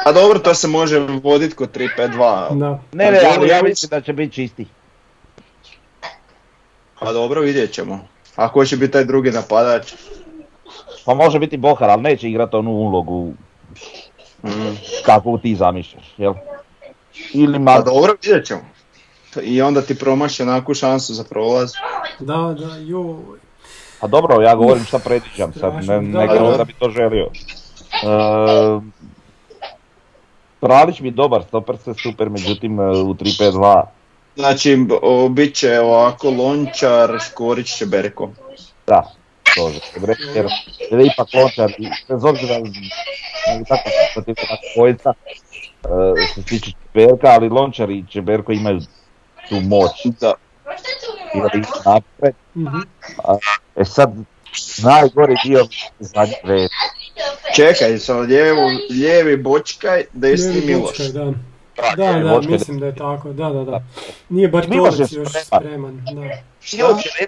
A dobro, to se može voditi kod 3, 5, 2. Da. Ne, ne, ali ja mislim da će biti čisti. Pa dobro, vidjet ćemo. A ko će biti taj drugi napadač? Pa može biti Bohar, ali neće igrati onu ulogu Mm. kakvu ti zamišljaš, jel? Ili Pa ma... dobro, vidjet ćemo. I onda ti promaši onakvu šansu za prolaz. Da, da, joj. Pa dobro, ja govorim šta *laughs* predviđam sad, ne, ne da, da. da bi to želio. Eee, Pralić mi je dobar, stoper se super, međutim e, u 3-5-2 Znači, bit će ovako Lončar, Škorić, Čeberko. Da, to je dobro, jer, jer ipak Lončar, bez obzira na tako protiv dvojica, e, što se tiče Čeberka, ali Lončar i Čeberko imaju tu moć Da. I da ići napred. Mhm. E sad, najgori dio zadnji red. Čekaj, sa lijevu, lijevi Bočkaj, desni Lijevi Miloš. Bočkaj, Da, da, lijevi da, Bočkaj, mislim da je tako, da, da, da. Nije Miloš Bartolec je još spreman. spreman, da. Miloš je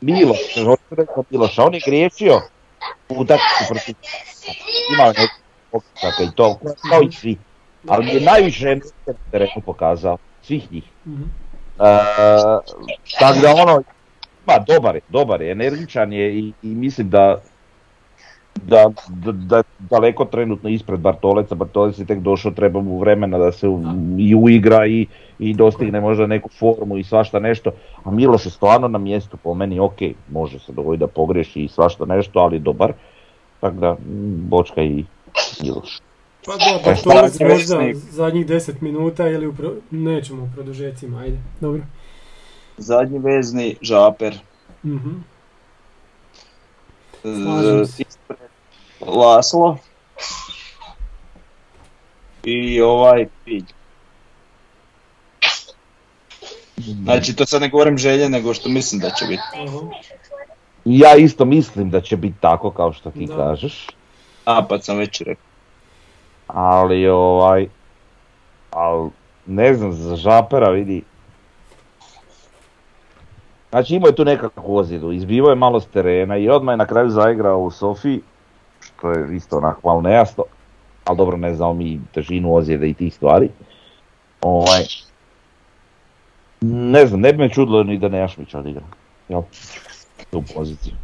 Miloš, hoću rekao Miloš, a on je griješio u utakmici protiv imao je nekog i to, kao i svi. Ali je najviše na terenu pokazao, svih njih. Mhm. E, tako da ono, ma dobar je, dobar je, energičan je i, i mislim da da, da, da daleko trenutno ispred Bartoleca, Bartolec je tek došao, treba mu vremena da se u, i uigra i, i dostigne možda neku formu i svašta nešto, a Miloš je stvarno na mjestu po meni, ok, može se dogoditi da pogreši i svašta nešto, ali dobar, tako da mm, Bočka i Miloš. Pa da, Pa Bartolec stvarni možda zadnjih 10 minuta ili u pro... nećemo u produžecima, ajde, dobro. Zadnji vezni Žaper. Mhm. Z- ispred Laslo. I ovaj Pilj. Znači, to sad ne govorim želje, nego što mislim da će biti. Ja isto mislim da će biti tako kao što ti Da. kažeš, Napad sam već rekao. Ali ovaj, al ne znam za Žapera vidi. Znači imao je tu nekakvu ozljedu, izbivao je malo s terena i odmah je na kraju zaigrao u Sofiji, što je isto onako malo nejasno, ali dobro ne znamo mi težinu ozljede i tih stvari. Ovaj, ne znam, ne bi me čudilo ni da Nejašmić odigra. Jel? Tu poziciju.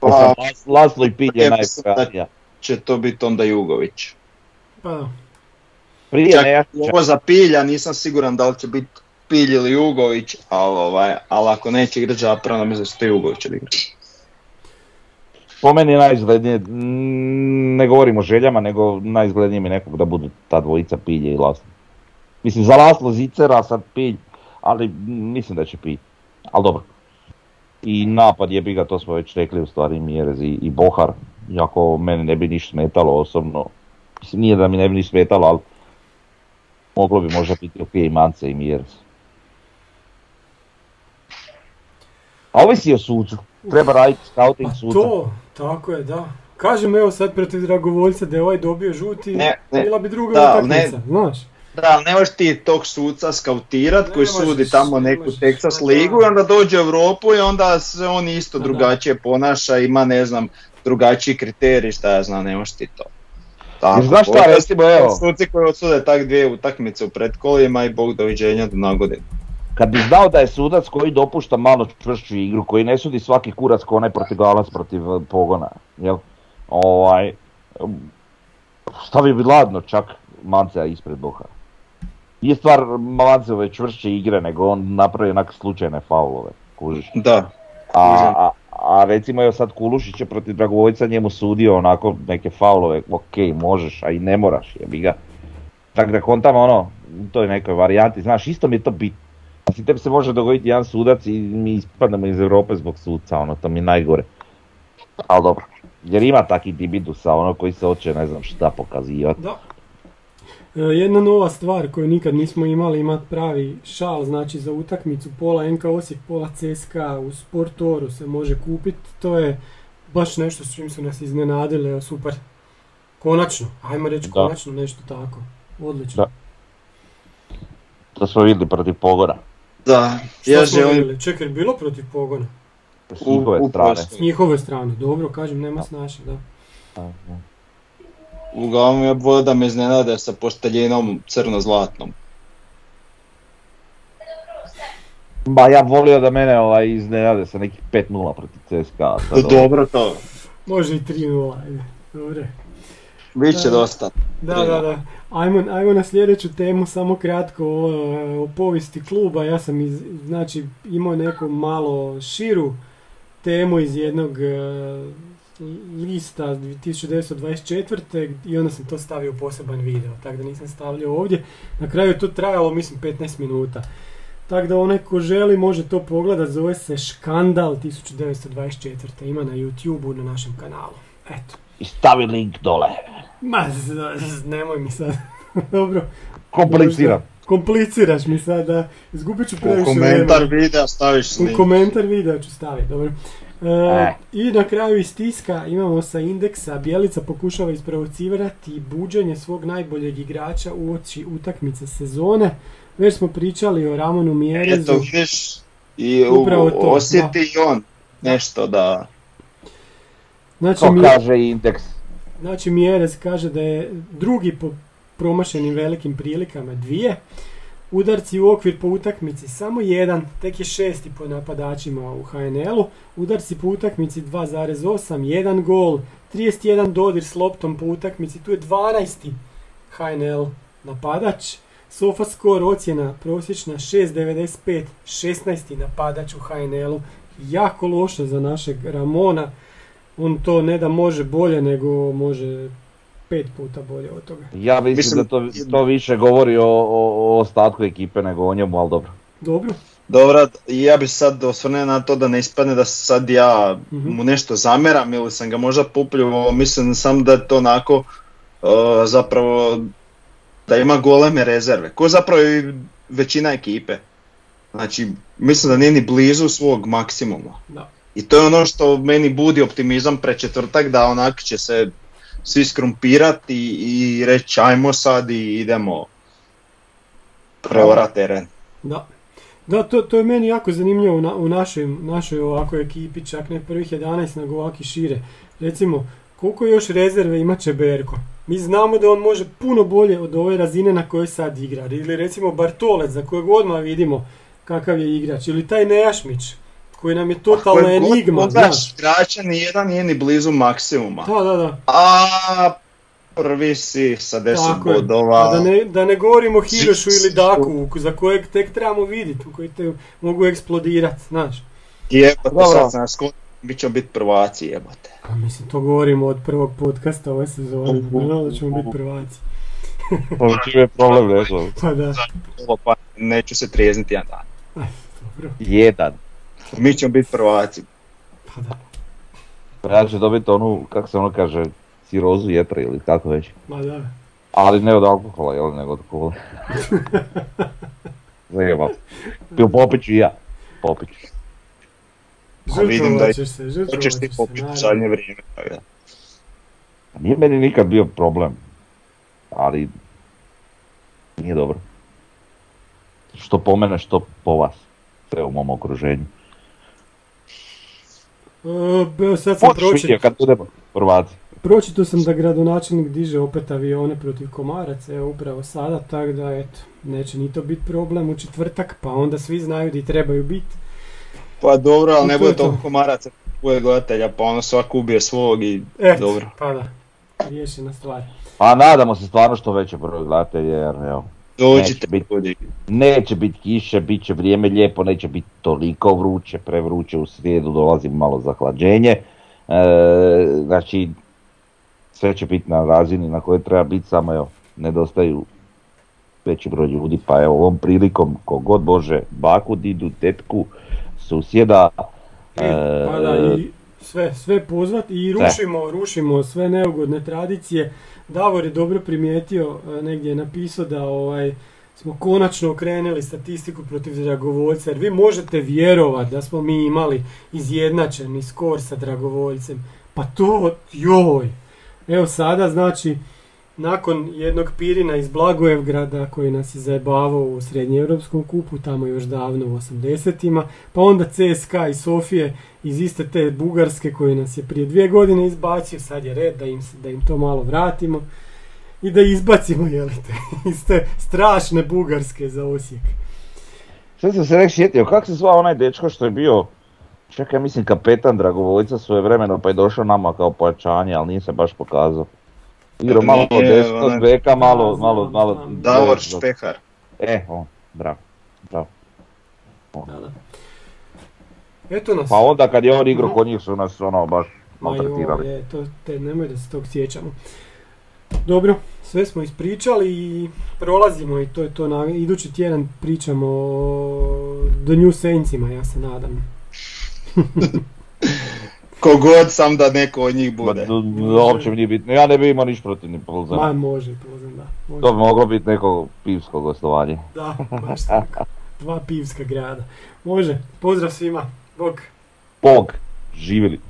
Pa, Laslo i Pilj je ja mislim da- najvjerojatnije. Će to biti onda Jugović. Pa da. Prije Čak ovo za Pilja nisam siguran da li će biti Pilj ili Jugović, ali, ovaj, ali ako neće igrati zapravo, mislim da će to Jugović odigrati. po meni je najizglednije, ne govorim o željama, nego najizglednije mi nekog da budu ta dvojica Pilje i Laslo. Mislim, za Laslo Zicera, sad Pilj, ali mislim da će Pilj. Ali dobro. I napad je ga, to smo već rekli u stvari Mjerez i, i Bohar, iako meni ne bi ništa smetalo osobno. Mislim, nije da mi ne bi ništa smetalo, ali moglo bi možda biti ok i Mance i Mjerez. A ovisi o sucu. Treba raditi scouting Pa suca. to, tako je, da. Kažem evo sad protiv Dragovoljca da je ovaj dobio žuti, Ne, ne, bila bi druga da, utakmica, znaš. Da, ali ne možeš ti tog suca skautirat Ne koji sudi tamo ne neku Texas ligu i da. onda dođe u Europu i onda se on isto da. drugačije ponaša, ima ne znam, drugačiji kriterij, šta ja znam, ne možeš ti to. Tako, Jer znaš šta, recimo, evo. Suci koji odsude tak dvije utakmice u pretkolima i bog doviđenja do nagodine. Kad bi znao da je sudac koji dopušta malo čvršću igru, koji ne sudi svaki kurac kao onaj Portugalac protiv eh, pogona, jel? Ovaj, stavio bi ladno čak Mancea ispred Bohara. Nije stvar Manceove čvršće igre, nego on napravi onak slučajne faulove, kužiš. Da, A, a, a recimo evo sad Kulušić je protiv Dragovojca njemu sudio onako neke faulove, ok, možeš, a i ne moraš, jebi ga. Tako da kontam ono, u toj nekoj varijanti, znaš, isto mi je to bitno. Znači, tebi se može dogoditi jedan sudac i mi ispadnemo iz Europe zbog suca, ono, to mi je najgore. Ali dobro, jer ima takvi dibidusa, ono koji se hoće, ne znam šta pokazivati. Da. E, Jedna nova stvar koju nikad nismo imali, imat pravi šal, znači za utakmicu pola NK Osijek, pola CSKA u Sportoru se može kupiti, to je baš nešto s čim su nas iznenadili, evo super. Konačno, ajmo reći Da. konačno nešto tako. Odlično. Da. To smo vidjeli protiv pogona, da, ja smo želim vidjeli? Čekaj, bilo protiv pogona? s u, njihove strane. S njihove strane, dobro, kažem, nema s naše, da. Da, da. Uglavnom ja bi volio da me iznenade sa posteljinom crno-zlatnom. Ba ja volio da mene ovaj iznenade sa nekih 5-0 protiv CSKA. sad, ono. Dobro to, Može i 3-0, ajde. Dobro. bit će Da. dosta. Da, da, da. Ajmo, ajmo na sljedeću temu, samo kratko o, o povijesti kluba. Ja sam iz, znači, imao neku malo širu temu iz jednog e, lista 1924. i onda sam to stavio u poseban video, tako da nisam stavljao ovdje. Na kraju je to trajalo, mislim, 15 minuta. Tako da onaj ko želi može to pogledat, zove se Škandal 1924. Ima na YouTube-u na našem kanalu. Eto. I stavi link dole. Ma, z- z- nemoj mi sad. *laughs* Dobro. Kompliciram. Kompliciraš mi sad, da. Izgubit ću U previše komentar vremena. videa staviš U link. komentar videa ću staviti, dobro. E, E. I na kraju iz tiska imamo sa indeksa Bjelica pokušava isprovocirati buđenje svog najboljeg igrača u oči utakmice sezone. Već smo pričali o Ramonu Mjerezu. Eto vidiš, i u- Upravo to, osjeti i on nešto da... Znači, To Mi- kaže indeks. Znači Mjerez kaže da je drugi po promašenim velikim prilikama dvije. Udarci u okvir po utakmici samo jedan, tek je šesti po napadačima u HNL-u. Udarci po utakmici 2,8, jedan gol, 31 dodir s loptom po utakmici, tu je 12. HNL napadač. Sofa score ocjena prosječna 6.95, 16. napadač u HNL-u. Jako loše za našeg Ramona. On to ne da može bolje, nego može pet puta bolje od toga. Ja mislim, Mislim- da to, to više govori o, o, o ostatku ekipe nego o njemu, ali dobro. Dobro? Dobro, i ja bi sad osvrnuo na to da ne ispadne da sad ja Mhm. mu nešto zameram ili sam ga možda popljuvao, mislim sam da je to onako uh, zapravo da ima goleme rezerve, ko zapravo i većina ekipe. Znači, mislim da nije ni blizu svog maksimuma. Da. I to je ono što meni budi optimizam pre četvrtak da onak će se svi skrumpirati i, i reći ajmo sad i idemo preorat teren. Da. Da, to, to je meni jako zanimljivo na, u našoj, našoj ovako ekipi, čak ne prvih 11, nego ovako i šire. Recimo, koliko još rezerve ima Čeberko? Mi znamo da on može puno bolje od ove razine na kojoj sad igra. Ili recimo Bartolec, za kojeg odmah vidimo kakav je igrač. Ili taj Nejašmić, koji nam je totalna Koje god enigma, pogledaš znaš. igrača, nijedan nije ni blizu maksimuma. Da, da, da. A prvi si sa 10 Tako je. bodova. A da ne, da ne govorimo o Hirošu ili Daku, za kojeg tek trebamo vidjeti, koji te mogu eksplodirati, znaš. Jebote, Dobro. sad sam nas bit ćemo biti prvaci, jebote. Pa mislim, to govorimo od prvog podcasta ove sezone, da ćemo biti prvaci. *laughs* Pa čim je problem, ne znam. Pa da, pa neću se trijezniti jedan dan. dobro, Jedan. *laughs* Mi ćemo biti prvaci. pa da, Ja ću dobiti onu, kako se ono kaže, cirozu jetre ili kako već. ma da. Ali ne od alkohola, jel, nego od kole. *laughs* Zajebam. Pio Popić i ja. Popić. A vidim da Žrtvovat ćeš se, žrtvovat ćeš se, popiti u zadnje vrijeme. da. Nije meni nikad bio problem. Ali nije dobro. Što po mene, što po vas. Sve u mom okruženju. Be- sad sam vidio kad budemo prvaci. pročitao sam da gradonačelnik diže opet avione protiv komaraca, evo upravo sada, tako da eto, neće ni to biti problem u četvrtak, pa onda svi znaju di trebaju biti. Pa dobro, ali ne bude to. toliko komaraca, bude gledatelja, pa ono svak ubije svog i Eto, dobro. pa da, riješena stvar. A nadamo se stvarno što veće broj gledatelja jer evo. Dođite Neće biti. ljudi. Neće biti kiše, bit će vrijeme lijepo, neće biti toliko vruće, prevruće u srijedu dolazi malo zahlađenje. E, znači, sve će biti na razini na kojoj treba biti, samo evo, nedostaju veći broj ljudi, pa evo ovom prilikom kogod Bože, baku, didu, tetku, susjeda, E, pa da, i sve, sve pozvati i rušimo, rušimo sve neugodne tradicije. Davor je dobro primijetio, e, negdje je napisao da ovaj, smo konačno okrenuli statistiku protiv dragovoljca, jer vi možete vjerovati da smo mi imali izjednačeni skor sa dragovoljcem. Pa to, joj! Evo sada, znači, nakon jednog Pirina iz Blagojevgrada koji nas je zajebavao u srednjeevropskom kupu, tamo još davno u 80-ima, pa onda CSKA iz Sofije iz iste te Bugarske koji nas je prije dvije godine izbacio, sad je red da im, da im to malo vratimo i da izbacimo jelite, *laughs* iz te strašne Bugarske za Osijek. Sad sam se nek sjetio, kako se zvao onaj dečko što je bio, čekaj, mislim kapetan dragovoljca svoje vremeno pa je došao nama kao pojačanje, ali nije se baš pokazao. Igrao malo Nije, desno, onaj- beka, malo, malo, malo... Davor. Špehar. E, on, bravo, bravo. Da, da. Eto nas. Pa onda kad je on igrao kod njih su nas ono baš maltretirali. je, to, te, nemoj da se tog sjećamo. Dobro, sve smo ispričali i prolazimo i to je to. Na, idući tjedan pričamo o The New Saintsima, ja se nadam. *laughs* Kogod sam da neko od njih Ma, bude. uopće mi nije bitno, ja ne bi imao niš protiv ni Ma Plzana. može, Plzen, da. Može. To bi moglo biti neko pivsko gostovanje. Da, baš tako. Dva pivska grada. Može, pozdrav svima. Bog. Bog, živjeli.